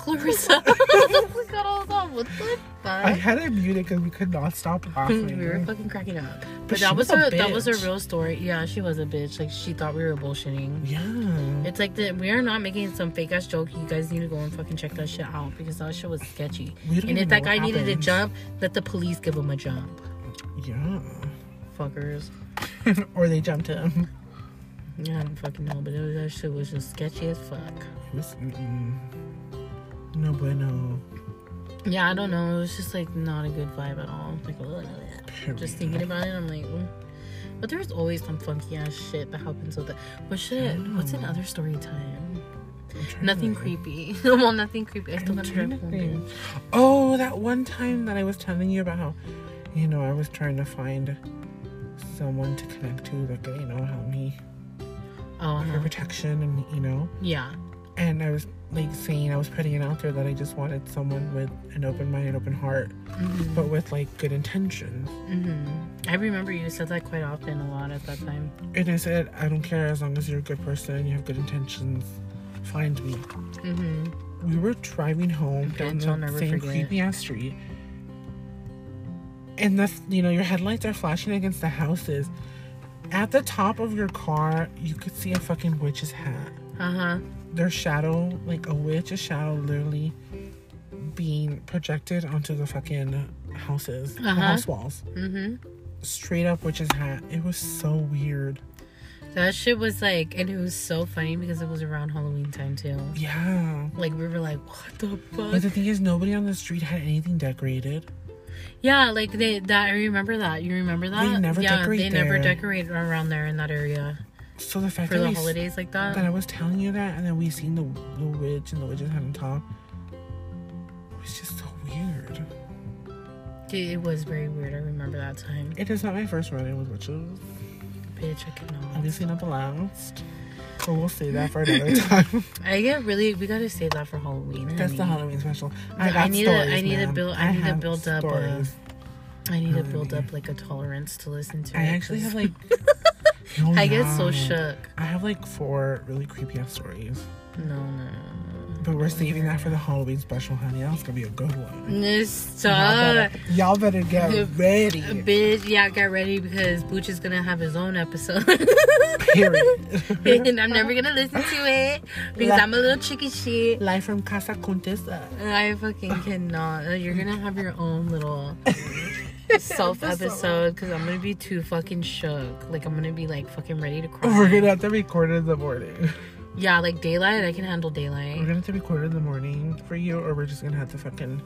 Clarissa." we got all that. What the I fuck? had it muted because we could not stop laughing. we were fucking cracking up. But, But that was, was a a, that was a bitch. real story. Yeah, she was a bitch. Like she thought we were bullshitting. yeah. It's like that. we are not making some fake ass joke. You guys need to go and fucking check that shit out because that shit was sketchy. And if that guy needed to happened. jump, let the police give him a jump. Yeah. Fuckers. or they jumped him. Yeah, I don't fucking know, but it was, that shit was just sketchy as fuck. It was mm-mm. No bueno. Yeah, I don't know. It was just like not a good vibe at all. Like, just thinking about it, I'm like, mm. but there's always some funky ass shit that happens with it. What shit? What's another story time? Nothing creepy. well, nothing creepy. I still I'm gotta trying drive to home. think. dude. Oh, that one time that I was telling you about how, you know, I was trying to find someone to connect to that could, you know, help me Oh, for uh-huh. protection and, you know, yeah. and I was like saying, I was putting it out there that I just wanted someone with an open mind and open heart, hmm but with like good intentions. hmm I remember you said that quite often, a lot at that time. And I said, I don't care as long as you're a good person, you have good intentions, find me. hmm We were driving home down the same creepy ass street. And the you know, your headlights are flashing against the houses. At the top of your car, you could see a fucking witch's hat. Uh huh. Their shadow, like a witch's shadow, literally being projected onto the fucking houses, Uh-huh. house walls. hmm Straight up witch's hat. It was so weird. That shit was like, and it was so funny because it was around Halloween time too. Yeah. Like we were like, what the fuck? But the thing is, nobody on the street had anything decorated. Yeah, like they that I remember that. You remember that? They never yeah, decorate they never there. decorate around there in that area So the fact for that the we holidays like that. that I was telling you that, and then we seen the the witch and the witch's hat on top. It was just so weird. It, it was very weird. I remember that time. It is not my first run-in with witches. Bitch, I cannot. Obviously not the last. But we'll say that for another time. I get really. We gotta save that for Halloween. That's the. Halloween special. I I need to- I stories, need to man. build- I need to build up a- stories. I need to build up like a tolerance to listen to. I it, actually have like. Oh, I get so shook. I have like four really creepy ass stories, No, no, no. but we're saving that for the Halloween special, honey. That's gonna be a good one. no. Y'all better, y'all better get ready. Bitch, yeah, get ready because Booch is gonna have his own episode. Period. and I'm never gonna listen to it because I'm a little chicken shit. Live from Casa Contessa. I fucking cannot. You're gonna have your own little self episode because I'm gonna be too fucking shook. Like I'm gonna be like fucking ready to cry. We're gonna have to record it in the morning. Yeah, like daylight, I can handle daylight. We're gonna have to record in the morning for you, or we're just gonna have to fucking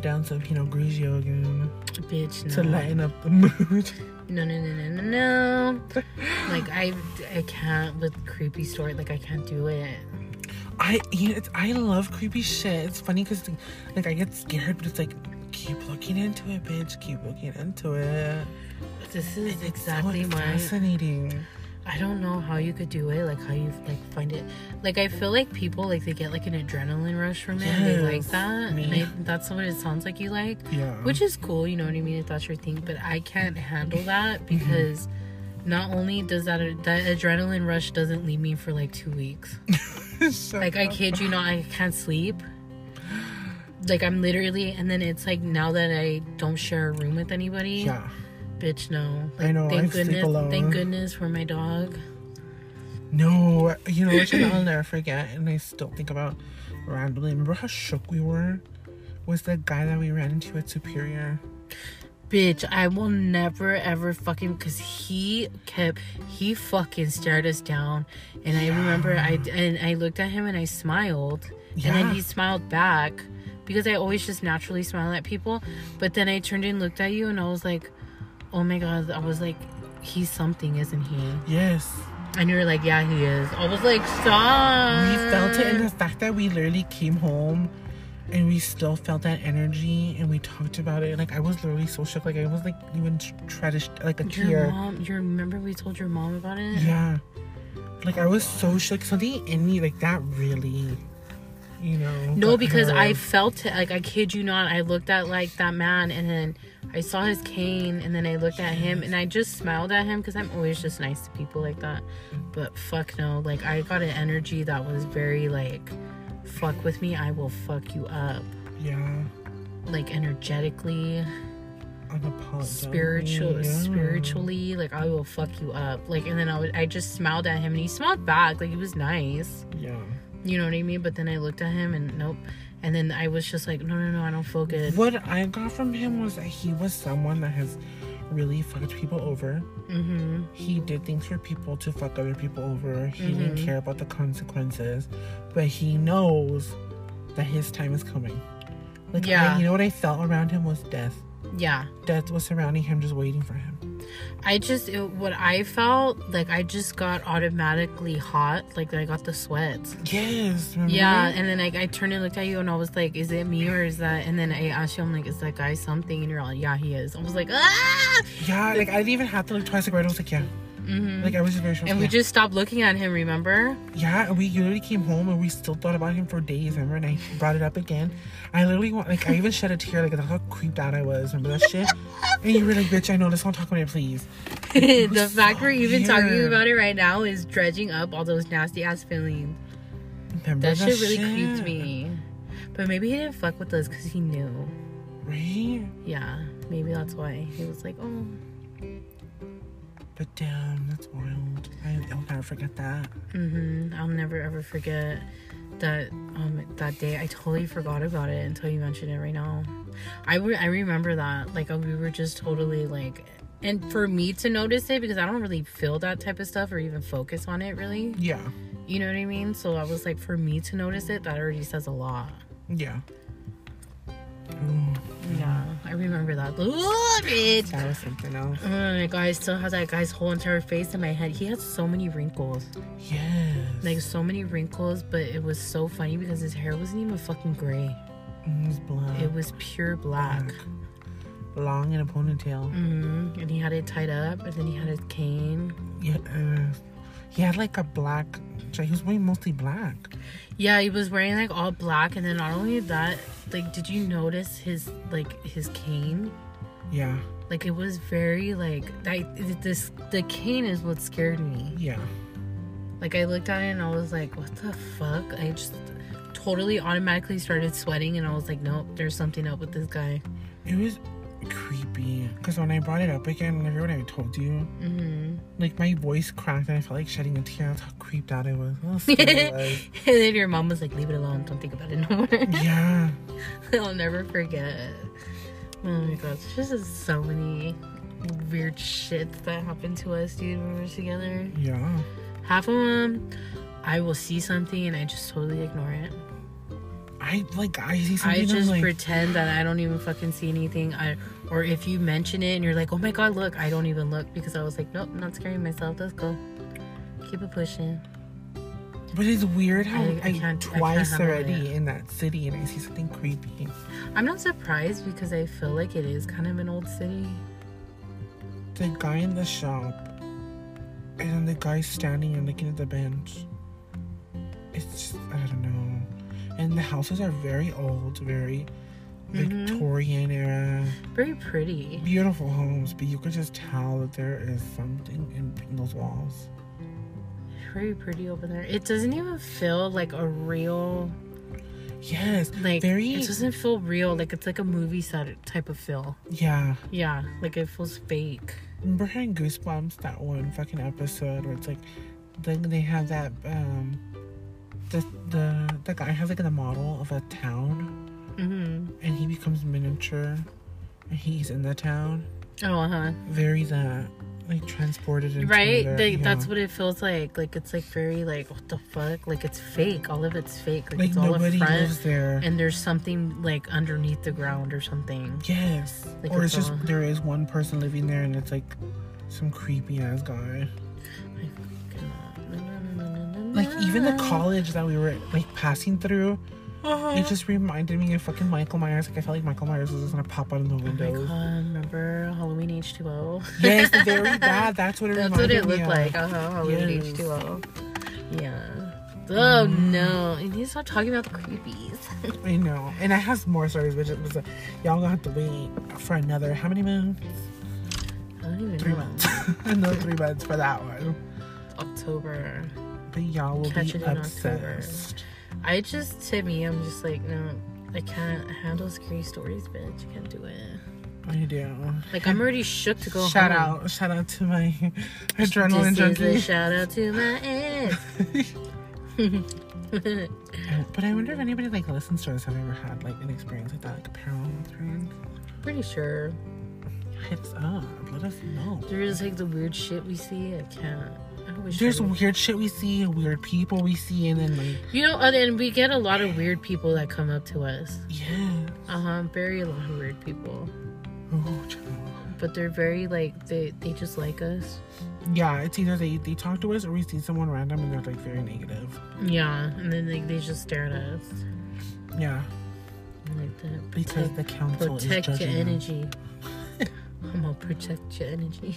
down some Pinot Grigio again Bitch, to lighten up the mood. No, no, no, no, no, no. like I, I can't with creepy story. Like I can't do it. I you know, it's, I love creepy shit. It's funny because like I get scared, but it's like keep looking into it, bitch. Keep looking into it. This is It's exactly so why fascinating. I don't know how you could do it. Like how you like find it. Like I feel like people like they get like an adrenaline rush from it. and They like that. I, that's what it sounds like you like. Yeah. which is cool you know what i mean if that's your thing but i can't handle that Mm-hmm. because not only does that that adrenaline rush doesn't leave me for like two weeks like i kid you not i can't sleep like i'm literally and then it's like now that i don't share a room with anybody yeah. bitch no I know, thank I sleep goodness alone. thank goodness for my dog No, you know what I'll never forget, and I still think about randomly. Remember how shook we were? Was the guy that we ran into at Superior? Bitch, I will never ever fucking because he kept he fucking stared us down, and I remember I and I looked at him and I smiled, and then he smiled back because I always just naturally smile at people, but then I turned and looked at you and I was like, oh my god, I was like, he's something, isn't he? Yes. And you were like, yeah, he is. I was like, stop. We felt it in the fact that we literally came home and we still felt that energy and we talked about it. Like I was literally so shook. Like I was like even tried to sh- like a Your tear. mom, you remember we told your mom about it? Yeah. Like I was so shook. Something in me like that really, you know. No, because I felt it. Like I kid you not, I looked at like that man, and then I saw his cane, and then I looked at him, and I just smiled at him because I'm always just nice to people like that. But fuck no, like I got an energy that was very like, fuck with me, I will fuck you up, Yeah. like energetically, spiritual, yeah. spiritually, like I will fuck you up. Like, and then I would, I just smiled at him, and he smiled back, like he was nice. Yeah. You know what I mean? But then I looked at him, and nope. And then I was just like, no, no, no, I don't feel good. What I got from him was that he was someone that has really fucked people over. Mm-hmm. He did things for people to fuck other people over. He Mm-hmm. didn't care about the consequences, but he knows that his time is coming. Like, Yeah. I, you know what I felt around him was death. Yeah. Death was surrounding him, just waiting for him. I just, it, what I felt, like, I just got automatically hot. Like, I got the sweats. Yes. Remember? Yeah. And then like, I turned and looked at you and I was like, is it me or is that? And then I asked you, I'm like, is that guy something? And you're all, yeah, he is. I was like, ah! Yeah. Like I didn't even have to look twice. Like right, I was like, yeah. Hmm Like I was just very sure. And we just stopped looking at him, remember? Yeah, and we literally came home and we still thought about him for days. Remember, and I brought it up again. I literally want, like, I even shed a tear, like, that's how creeped out I was. Remember that shit? and you were like, "Bitch, I know. Let's not talk about it, please." the fact we're even talking about it right now is dredging up all those nasty ass feelings. Remember That shit really shit? creeped me. But maybe he didn't fuck with us because he knew. Right? Yeah, maybe that's why. He was like, oh. But damn, that's wild. I, I'll never forget that. hmm I'll never ever forget that um that day. I totally forgot about it until you mentioned it right now. I re- I remember that like we were just totally like, and for me to notice it because I don't really feel that type of stuff or even focus on it really. Yeah. You know what I mean? So I was like, for me to notice it, that already says a lot. Yeah. Ooh, Yeah, I remember that. Ooh, that was something else. Oh my god, I still have that guy's whole entire face in my head. He had so many wrinkles. Yes. Like so many wrinkles, but it was so funny because his hair wasn't even fucking gray. it was black. It was pure black. Long in a ponytail. hmm And he had it tied up, and then he had his cane. Yeah. He had like a black. He was wearing mostly black. Yeah, he was wearing like all black, and then not only that, like, did you notice his like his cane? Yeah. Like it was very like I this the cane is what scared me. Yeah. Like I looked at it and I was like, what the fuck? I just totally automatically started sweating, and I was like, nope, there's something up with this guy. It was creepy. Because when I brought it up again, remember when I told you? hmm Like my voice cracked and I felt like shedding a tear. That's how creeped out I was. Was. and then your mom was like, leave it alone, don't think about it no more. Yeah. I'll never forget. Oh my god, there's just so many weird shit that happened to us, dude, when we were together. Yeah. Half of them, I will see something and I just totally ignore it. I like I see something. I just like, pretend that I don't even fucking see anything. I or if you mention it and you're like, oh my god, look, I don't even look because I was like, nope, not scaring myself. Let's go. Keep it pushing. but it's weird how I- I, I can't- I twice already in that city and I see something creepy. I'm not surprised because I feel like it is kind of an old city. The guy in the shop, and then the guy standing and looking at the bench. It's just I don't know. And the houses are very old, very Mhm. Victorian era. Very pretty. Beautiful homes, but you could just tell that there is something in, in those walls. Very pretty over there. It doesn't even feel like a real Yes, like very. it doesn't feel real like it's like a movie set type of feel yeah. yeah like it feels fake Remember in Goosebumps that one fucking episode where it's like, then they have that um, the the the guy has like the model of a town, mm-hmm. and he becomes miniature, and he's in the town. oh uh-huh Very that like transported into right their- like, yeah. that's what it feels like like it's like very like what the fuck like it's fake all of it's fake like, like it's all nobody a front lives there. and there's something like underneath the ground or something yes, Like or it's it's just there is one person living there, and it's like some creepy ass guy. Like even the college that we were like passing through, it just reminded me of fucking Michael Myers. Like I felt like Michael Myers was just gonna pop out of the Oh my windows. god, remember Halloween H2O? yes, very bad. That's what it That's what it looked of. like. Uh-huh, Halloween H2O. Yeah. Oh no. You need to stop talking about the creepies. I know, and I have more stories, but it was uh, y'all gonna have to wait for another how many months? I don't even Three know. months. another three months for that one. October. But y'all will Catch be it in October. obsessed. I just, to me, I'm just like, no, I can't handle scary stories, bitch. I can't do it. I do. Like, I'm already shook to go Shout home. out, shout out to my adrenaline This is a junkie. shout out to my ex. But I wonder if anybody like listens to us have ever had like an experience like that, like a paranormal experience. Pretty sure. Hit us up. Let us know. There's like the weird shit we see. I can't. There's weird shit we see, and weird people we see, and then like You know, and we get a lot of weird people that come up to us. yeah. Uh huh. Very a lot of weird people, Oh, but they're very like they they just like us. yeah, it's either they they talk to us or we see someone random and they're like very negative. Yeah, and then like they just stare at us Yeah, like that. because the council protect is your judging them. energy. I'm gonna protect your energy.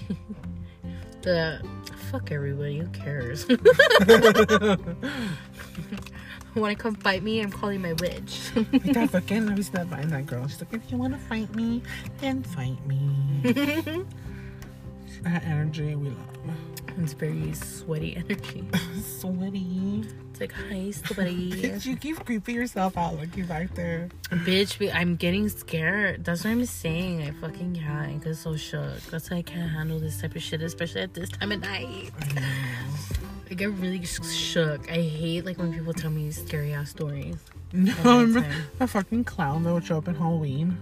the fuck everybody. Who cares? Want to come fight me? I'm calling my witch. Like that fucking, I was not buying that girl. She's like, if you want to fight me, then fight me. that energy we love. It's very sweaty energy. Sweaty. It's like hi sweaty. Bitch, you keep creeping yourself out looking back there. Bitch, I'm getting scared. That's what I'm saying. I fucking can't. I get so shook. That's why I can't handle this type of shit, especially at this time of night. I get really shook. I hate like when people tell me scary ass stories. No, remember nighttime. the fucking clown that would show up in Halloween?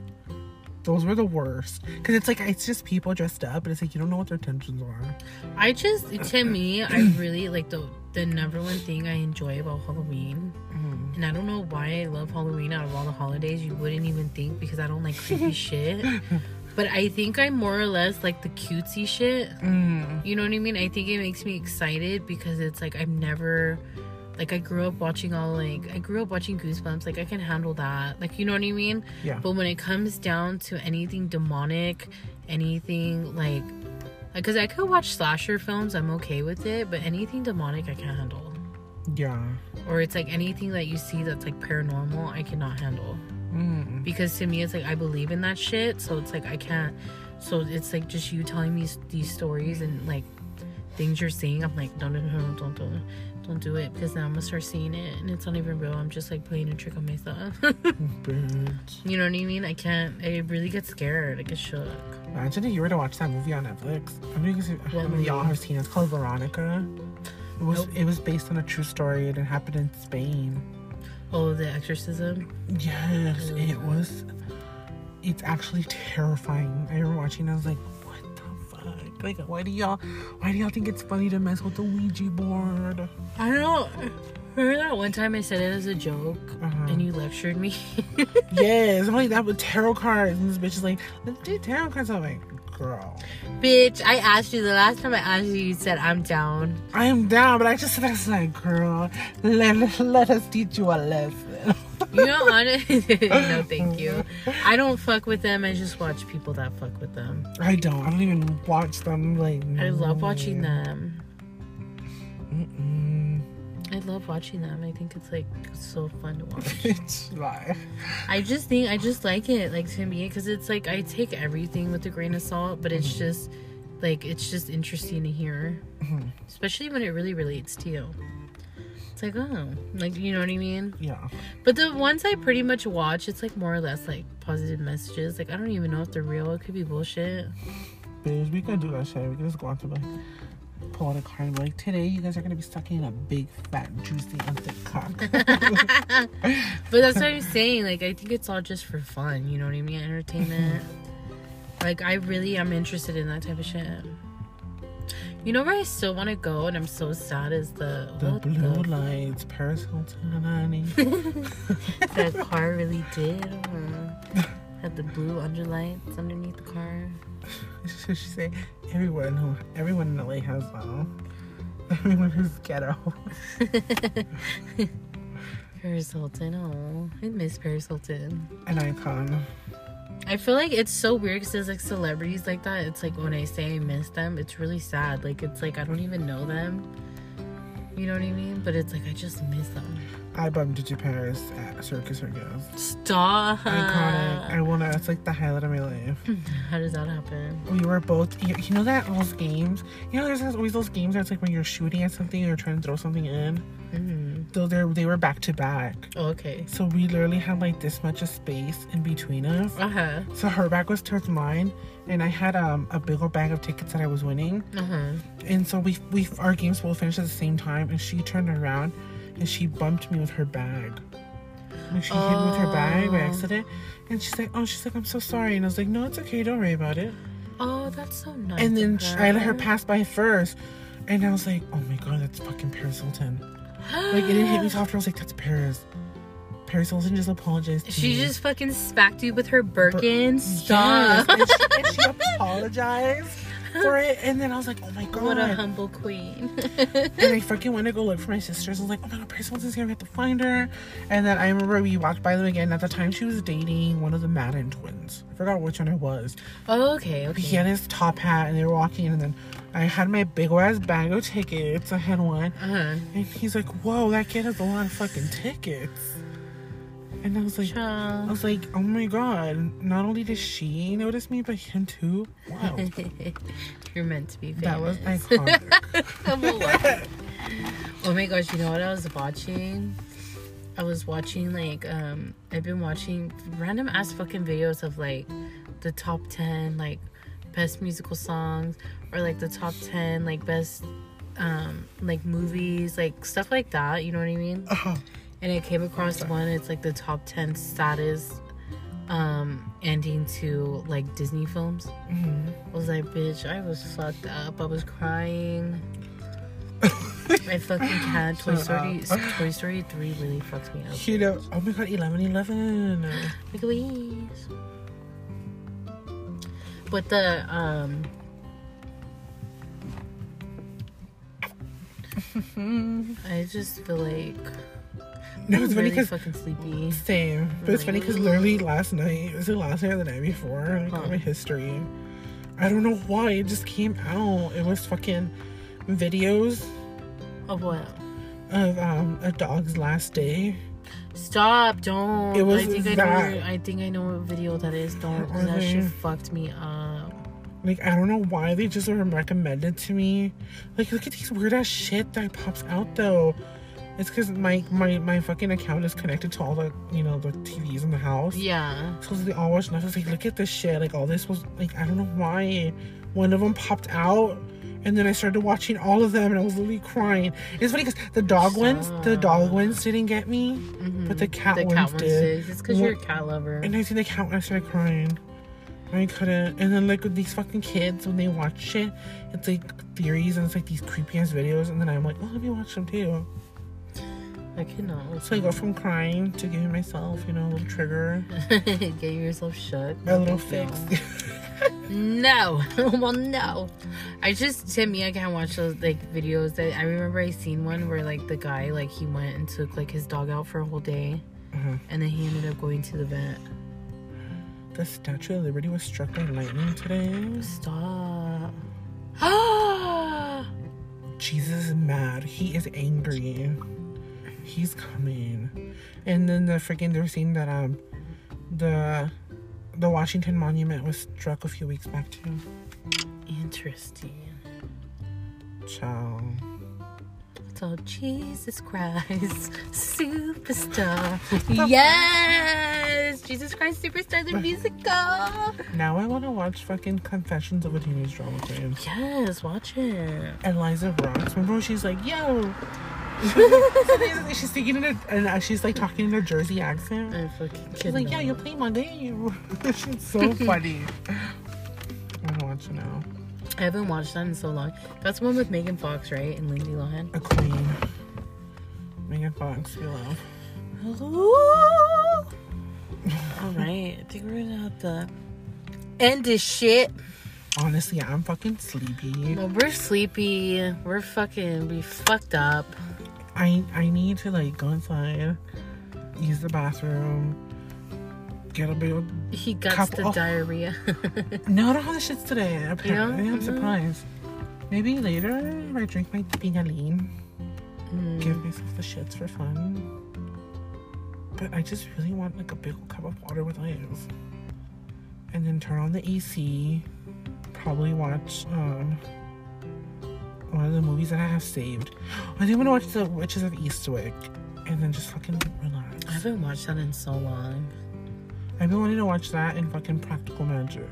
Those were the worst. Because it's like, it's just people dressed up, and it's like, you don't know what their intentions are. I just, to me, I really like the the number one thing I enjoy about Halloween. Mm. And I don't know why I love Halloween out of all the holidays. You wouldn't even think because I don't like creepy shit. But I think I'm more or less like the cutesy shit. Mm. You know what I mean? I think it makes me excited because it's like I've never like I grew up watching all like I grew up watching Goosebumps. Like I can handle that. Like you know what I mean? Yeah. But when it comes down to anything demonic, anything like because I could watch slasher films, I'm okay with it, but anything demonic I can't handle. Yeah. Or it's like anything that you see that's like paranormal, I cannot handle. Mm. Because to me it's like I believe in that shit, so it's like I can't so it's like just you telling me these stories and like things you're seeing, I'm like, no no no no don't do it. Don't do it because now I'm gonna start seeing it and it's not even real. I'm just like playing a trick on myself. Bitch. you know what I mean? I can't I really get scared. I get shook. Imagine if you were to watch that movie on Netflix. I you- how What many of y'all have seen it. It's called Veronica. It was Nope. it was based on a true story and it happened in Spain. Oh, the exorcism. Yes, it was. It's actually terrifying. I remember watching. I was like, "What the fuck?" fuck? Like, why do y'all, why do y'all think it's funny to mess with the Ouija board? I don't. Remember that one time I said it as a joke Uh-huh. and you lectured me? Yes, only that with tarot cards. And this bitch is like, let's do tarot cards. I'm like, girl, Bitch, I asked you the last time I asked you, you said I'm down. I am down, but I just said, I was like, girl, let, let us teach you a lesson. You know, honestly, no, thank you. I don't fuck with them. I just watch people that fuck with them. I don't. I don't even watch them. Like, I love watching them. I love watching them. I think it's like so fun to watch. It's lie. I just think I just like it, like to me, because it's like I take everything with a grain of salt, but it's just like it's just interesting to hear, Mhm. especially when it really relates to you. It's like oh, like you know what I mean. Yeah. But the ones I pretty much watch, it's like more or less like positive messages. Like I don't even know if they're real. It could be bullshit. Bitch, we can do that shit. We can just go on to like pull out a card and be like, today you guys are gonna be sucking a big, fat, juicy, and thick cock. But that's what I'm saying. Like I think it's all just for fun. You know what I mean? Entertainment. like I really am interested in that type of shit. You know where I still want to go, and I'm so sad is the the blue the lights, Paris Hilton, honey. that car really did. Or had the blue underlights underneath the car. so she say everyone who everyone in LA has them. Uh, everyone who's ghetto. Paris Hilton. Oh, I miss Paris Hilton. An icon. I feel like it's so weird because there's like celebrities like that. It's like when I say I miss them, it's really sad. Like it's like I don't even know them. You know what I mean? But it's like I just miss them. I bumped into Paris at Circus Circus. Stop. Iconic. I wanna. It's like the highlight of my life. How does that happen? We were both. You, you know that those games. You know, there's always those games that's like when you're shooting at something or trying to throw something in. hmm So they they were back to back. Oh, okay. So we literally had like this much of space in between us. Uh huh. So her back was towards mine, and I had um a big old bag of tickets that I was winning. Uh huh. And so we we our games both finished at the same time, and she turned around, and she bumped me with her bag. Like she hit me with her bag by Oh. accident, and she's like, "Oh, she's like, I'm so sorry," and I was like, "No, it's okay, don't worry about it." Oh, that's so nice. And then I let her pass by first, and I was like, "Oh my god, that's fucking Paris Hilton." Like it didn't hit me soft. I was like, "That's Paris." Paris Hilton just apologized. She me. just fucking smacked you with her Birkin. Yes, Stop. and, she, and she apologized for it, and then I was like, "Oh my god!" what a humble queen. and I fucking went to go look for my sisters. I was like, "Oh my god, Paris Hilton's here! We have to find her." And then I remember we walked by them again. At the time, she was dating one of the Madden twins. I forgot which one it was. oh, okay. He had his top hat, and they were walking. And then I had my big ass bag of tickets. I had one, Uh huh. and he's like, "Whoa, that kid has a lot of fucking tickets." And I was like, I was like, "Oh my god!" Not only did she notice me, but him too. Wow, You're meant to be famous. that was iconic. I'm a what? oh my gosh, you know what I was watching? I was watching like um I've been watching random ass fucking videos of like the top 10 like best musical songs or like the top 10 like best um like movies like stuff like that you know what i mean Uh-huh. And I came across one it's like the top 10 saddest um ending to like disney films Mhm. I was like, bitch, I was fucked up. I was crying. I fucking can't. Toy Story. Toy Story 3 really fucked me up. You know, oh my god, 11 11. Like, Louise. But the, um, I just feel like No, it's funny really because fucking sleepy. same, but it's funny because literally last night was it last night or the night before? Like Huh. on my history, I don't know why it just came out. It was fucking videos Of what? of um a dog's last day. Stop! Don't. It was I think I know. that. I think I know what video that is. Don't. That shit fucked me up. Like I don't know why they just were recommended to me. Like look at these weird ass shit that pops out though. It's because my, my my fucking account is connected to all the you know the TVs in the house. Yeah. So they all watch Netflix. Like, look at this shit. Like, all this was like, I don't know why. One of them popped out, and then I started watching all of them, and I was literally crying. It's funny because the dog ones, the dog ones didn't get me, mm-hmm. but the cat the ones cat ones did. did. It's because you're a cat lover. And I seen the cat, and I started crying. I couldn't. And then like with these fucking kids, when they watch shit, it's like theories and it's like these creepy ass videos, and then I'm like, oh, let me watch them too. I cannot. So I go from crying to giving myself, you know, a little trigger, Get yourself shut. a little fix. No. well, no. I just to me, I can't watch those like videos. That I remember I seen one where like the guy like he went and took like his dog out for a whole day, Uh-huh. and then he ended up going to the vet. The Statue of Liberty was struck by lightning today. Stop. Ah! Jesus is mad. He is angry. He's coming. And then the freaking they were saying that um the the Washington Monument was struck a few weeks back too. Interesting. Ciao. So Jesus Christ, superstar. yes, Jesus Christ, superstar the musical. Now I want to watch fucking Confessions of a Teenage Drama Queen. Yes, watch it. Eliza Rocks. Remember when she's like, yo. she's speaking in a, and uh, she's like talking in a Jersey accent. I fucking She's like, yeah, you're playing my game. she's so funny. I want to watch it now. I haven't watched that in so long. That's the one with Megan Fox, right? And Lindsay Lohan. A queen. Megan Fox, we love. All right, I think we're gonna have to end this shit. Honestly, I'm fucking sleepy. Well, we're sleepy. We're fucking. We fucked up. I I need to like go inside, use the bathroom, get a big. He got Cup- the oh. diarrhea. No, I don't have the shits today. Apparently? I'm Mhm. surprised. Maybe later, if I drink my pingaline, Mm. give myself the shits for fun. But I just really want like a big old cup of water with ice, and then turn on the AC. Probably watch um one of the movies that I have saved. I think I'm gonna watch The Witches of Eastwick, and then just fucking relax. I haven't watched that in so long. I've been wanting to watch that and fucking Practical Magic,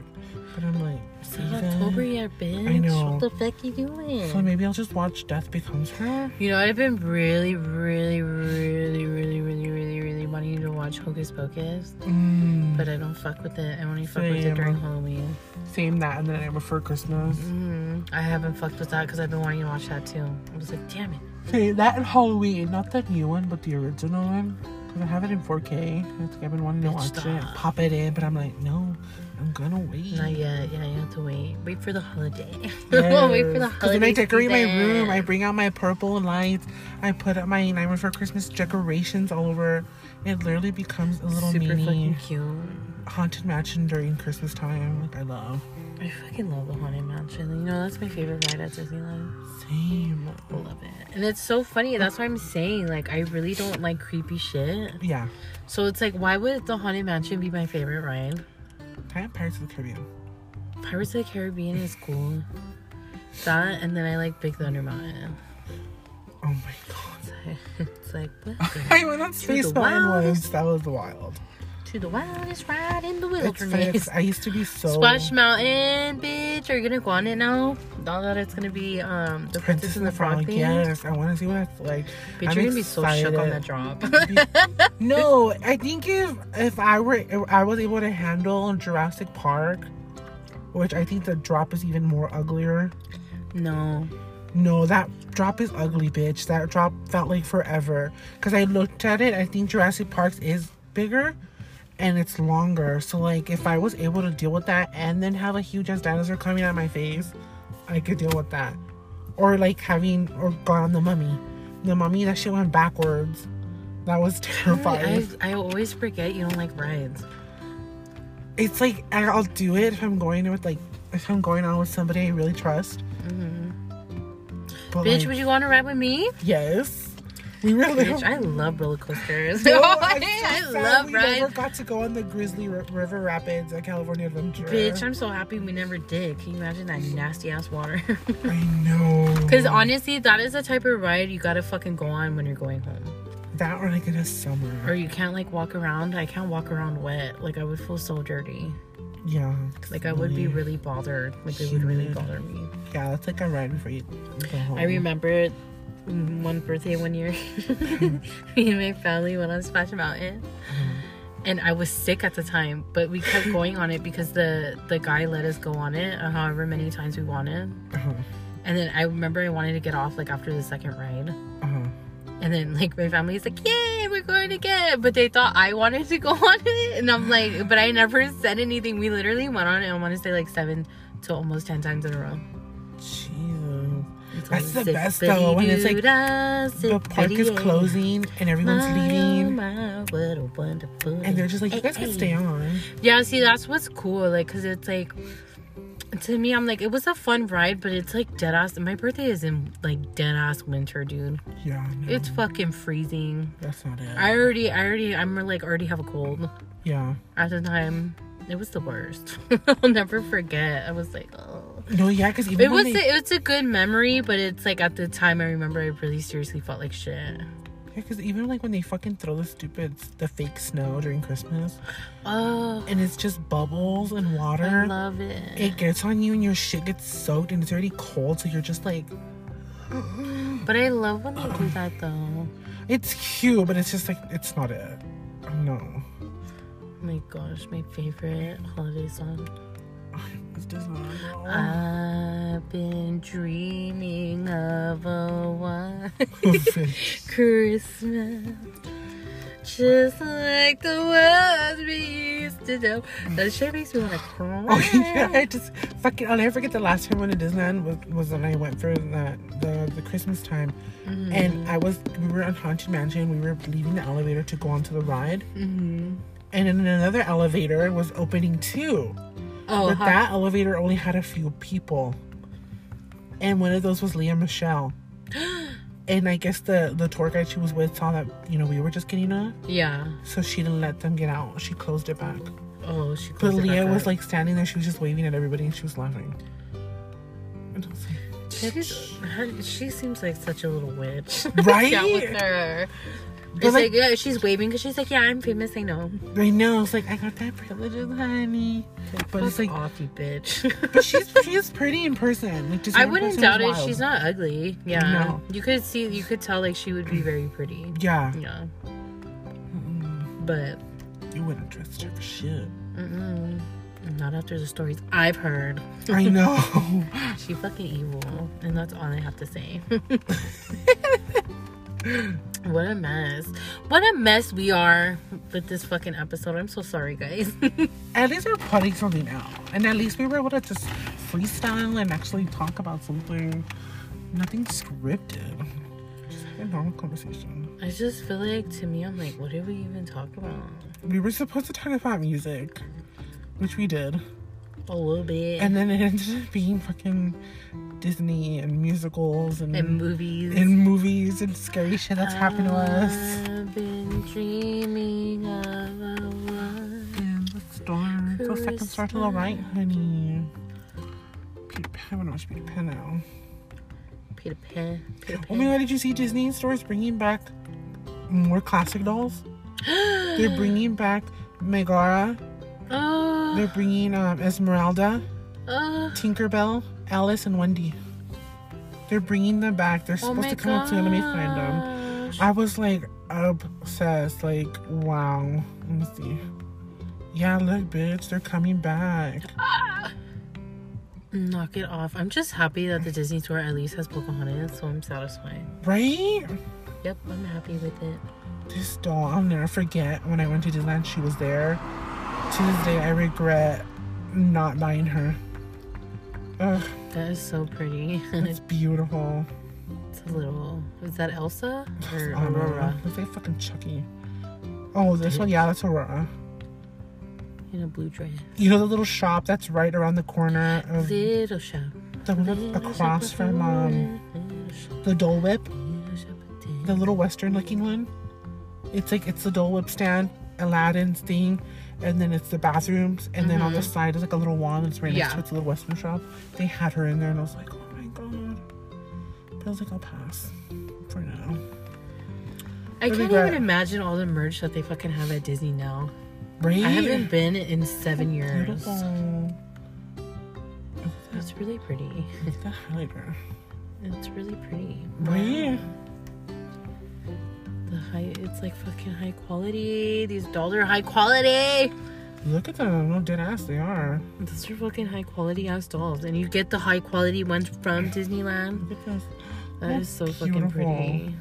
but I'm like, It's not. October yet, bitch. I know. What the fuck you doing? So maybe I'll just watch Death Becomes Her. You know, I've been really, really, really, really, really, really wanting to watch Hocus Pocus, Mm, but I don't fuck with it. I only fuck with it during Halloween. same that and then I Before Christmas. hmm I haven't fucked with that because I've been wanting to watch that too. I was like, damn it. Same that and Halloween, not the new one, but the original one. Cause I have it in 4K. It's like I've been wanting to Bitch, watch it, stop. pop it in, but I'm like, no, I'm gonna wait. Not yet. Yeah, you have to wait. Wait for the holiday. wait for the holiday. when I decorate my room, I bring out my purple lights. I put up my Nightmare Before Christmas decorations all over. It literally becomes a little super mini fucking cute. haunted mansion during Christmas time. Like I love. I fucking love the Haunted Mansion. You know, that's my favorite ride at Disneyland. Same. I love it. And it's so funny. That's why I'm saying, like, I really don't like creepy shit. Yeah. So it's like, why would the Haunted Mansion be my favorite ride? I have Pirates of the Caribbean. Pirates of the Caribbean is cool. That, and then I like Big Thunder Mountain. Oh my god. It's like, what I went on Space once. That was wild. to the wildest ride in the It's wilderness. I used to be so Splash Mountain, bitch. Are you gonna go on it now? Now that it's gonna be um the Princess and the Frog. Yes, I want to see what it's like. Bitch, I'm you're gonna be so shook on that drop. No, I think if if I were if I was able to handle Jurassic Park, which I think the drop is even more uglier. no. No, that drop is ugly, bitch. That drop felt like forever. Cause I looked at it, I think Jurassic Park's is bigger and it's longer. So like if I was able to deal with that and then have a huge ass dinosaur coming at my face, I could deal with that. Or like having or gone on the mummy. The mummy that shit went backwards. That was terrifying. I, I always forget you don't like rides. it's like I'll do it if I'm going with like if I'm going on with somebody I really trust. Mm-hmm. But Bitch, like, would you on a ride with me? yes, we really. Bitch, I love roller coasters. No, I'm so I love we never got to go on the Grizzly R- River Rapids at California Adventure. Bitch, I'm so happy we never did. Can you imagine that nasty ass water? I know. Because honestly, that is the type of ride you gotta fucking go on when you're going home. that or like in a summer. Or you can't like walk around. I can't walk around wet. Like I would feel so dirty. Yeah. Like I would be really bothered. Like it would really bother me. Yeah, that's like a ride before you go home. I remember one birthday one year, me and my family went on Splash Mountain, and I was sick at the time, but we kept going on it because the the guy let us go on it, uh, however many times we wanted. Uh-huh. And then I remember I wanted to get off like after the second ride, Uh-huh. And then like my family's like, "Yay, we're going to again!" But they thought I wanted to go on it, and I'm like, but I never said anything. We literally went on it. I want to say like seven to almost ten times in a row. Jeez. That's the best, though, when it's like The park is closing and everyone's My, leaving. my, what a wonderful And they're just like, you guys can stay on. Yeah, see, that's what's cool. Like, cause it's like, to me, I'm like, it was a fun ride, but it's like dead ass. My birthday is in like dead ass winter, dude. Yeah, It's fucking freezing. that's not it. I already, I already, I'm like already have a cold. yeah. At the time, it was the worst. I'll never forget. I was like, oh. No, yeah, because It was, they, a, it's a good memory, but it's like at the time, I remember I really seriously felt like shit. Because even like when they fucking throw the stupid, the fake snow during Christmas, Oh, and it's just bubbles and water. I love it. It gets on you and your shit gets soaked and it's already cold, so you're just like, But I love when they do that though. it's cute, but it's just like it's not it. No, Oh my gosh, my favorite holiday song. It's just not. I've been dreaming of a white Christmas. Just like the ones we used to know. That shit makes me want to cry. Oh yeah, I just fucking. I'll never forget the last time I went to Disneyland was, was when I went for that the the Christmas time, Mm-hmm. and I was we were on Haunted Mansion. We were leaving the elevator to go onto the ride, hmm and then another elevator was opening too. Oh, but that elevator only had a few people, and one of those was Lea Michele. And I guess the the tour guide she was with saw that you know we were just getting on, yeah. so she didn't let them get out. She closed it back. Oh, she But closed it Lea was like standing there. She was just waving at everybody, and she was laughing. And I was like, her, she seems like such a little witch. Right? yeah, with her. It's like- like, yeah, she's waving because she's like, yeah, I'm famous. I know. I know. It's like I got that privilege, honey. But it's like, off, you bitch. but she's she's pretty in person. Like just I wouldn't doubt it. She's not ugly. Yeah. No. You could see, you could tell like she would be very pretty. Yeah, Yeah. Mm, But you wouldn't trust her for shit. mm-mm, not after the stories I've heard. I know. She fucking evil, and that's all I have to say. What a mess! What a mess we are with this fucking episode. I'm so sorry, guys. at least we're putting something out, and at least we were able to just freestyle and actually talk about something. Nothing scripted. Just have a normal conversation. I just feel like to me, I'm like, what did we even talk about? We were supposed to talk about music, which we did. A little bit. And then it ended up being fucking Disney and musicals and, and movies. and movies and scary shit that's happened to us. I've been dreaming of a one. And the star. The second star to the right, honey. Peter Pan. I want to watch Peter Pan now. Peter Pan. Peter Oh my god, did you see Disney stores bringing back more classic dolls? They're bringing back Megara. oh, They're bringing um, Esmeralda, oh, Tinkerbell, Alice, and Wendy. They're bringing them back. They're oh supposed my to come out soon. Let me find them. I was like obsessed. Like, wow. Let me see. Yeah, look, bitch, they're coming back. Knock it off. I'm just happy that the Disney store at least has Pocahontas, so I'm satisfied. Right? Yep, I'm happy with it. This doll, I'll never forget when I went to Disneyland, she was there. To this day, I regret not buying her. Ugh, That is so pretty. it's beautiful. it's a little. Is that Elsa or know. Aurora Looks like fucking Chucky. Oh, this one, yeah, that's Aurora. in a blue dress? You know the little shop that's right around the corner of Little shop. the one little across shop from um the Dole Whip, the little western looking one. It's like it's the Dole Whip stand, Aladdin's thing, and then it's the bathrooms, and then on the side is like a little wand that's right next Mm-hmm. Yeah. to it's a little western shop. They had her in there, and I was like, oh my god. But I was like, I'll pass for now. I can't regret. even imagine all the merch that they fucking have at Disney now. Right? I haven't been in seven years. Beautiful. It's really pretty. Look at that highlighter. It's really pretty. Right? High. It's like fucking high quality. These dolls are high quality. Look at them. No dead ass. They are. Those are fucking high quality ass dolls, and you get the high quality ones from Disneyland. Look at this. That Oh, is so fucking beautiful. pretty.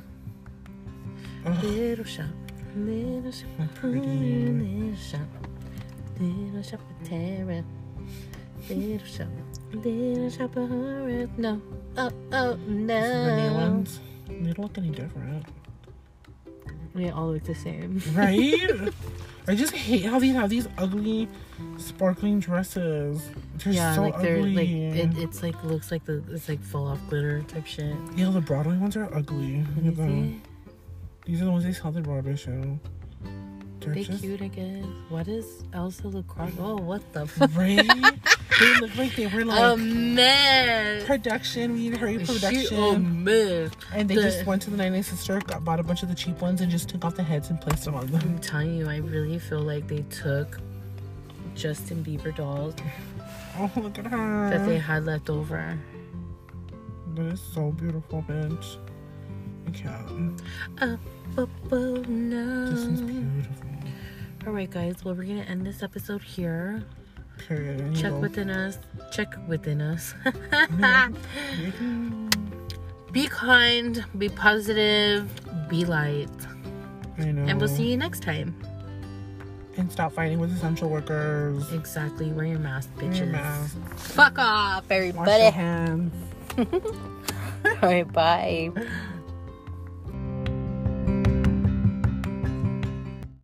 Ugh, Little shop, little shop, little shop, little shop of terror. Little shop, little shop of horror. No, oh, oh, These are the new no. ones. They don't look any different. They all look the same. Right? I just hate how these have these ugly, sparkling dresses. They're yeah, so like they're ugly. like it, it's like looks like the it's like full off glitter type shit. yeah, the Broadway ones are ugly. Look Let me at them. see. These are the ones they at the Broadway show. They're They just cute, I guess. What is Elsa Lacroix? Oh, what the? right. they look like they were like a mess. production. We need to hurry She production. a mess. and they the- just went to the 99 store, got bought a bunch of the cheap ones, and just took off the heads and placed them on them. I'm telling you, I really feel like they took Justin Bieber dolls Oh, look at her. that they had left over. That is so beautiful, bitch. Can't. Oh, oh, oh This is beautiful. All right, guys. Well, we're gonna end this episode here. Period. And Check within us. Check within us. "Mhm." be kind. Be positive. Be light. I know. And we'll see you next time. And stop fighting with essential workers. Exactly. Wear your mask, Wear your mask. Fuck off, everybody. Wash your hands. All right, bye.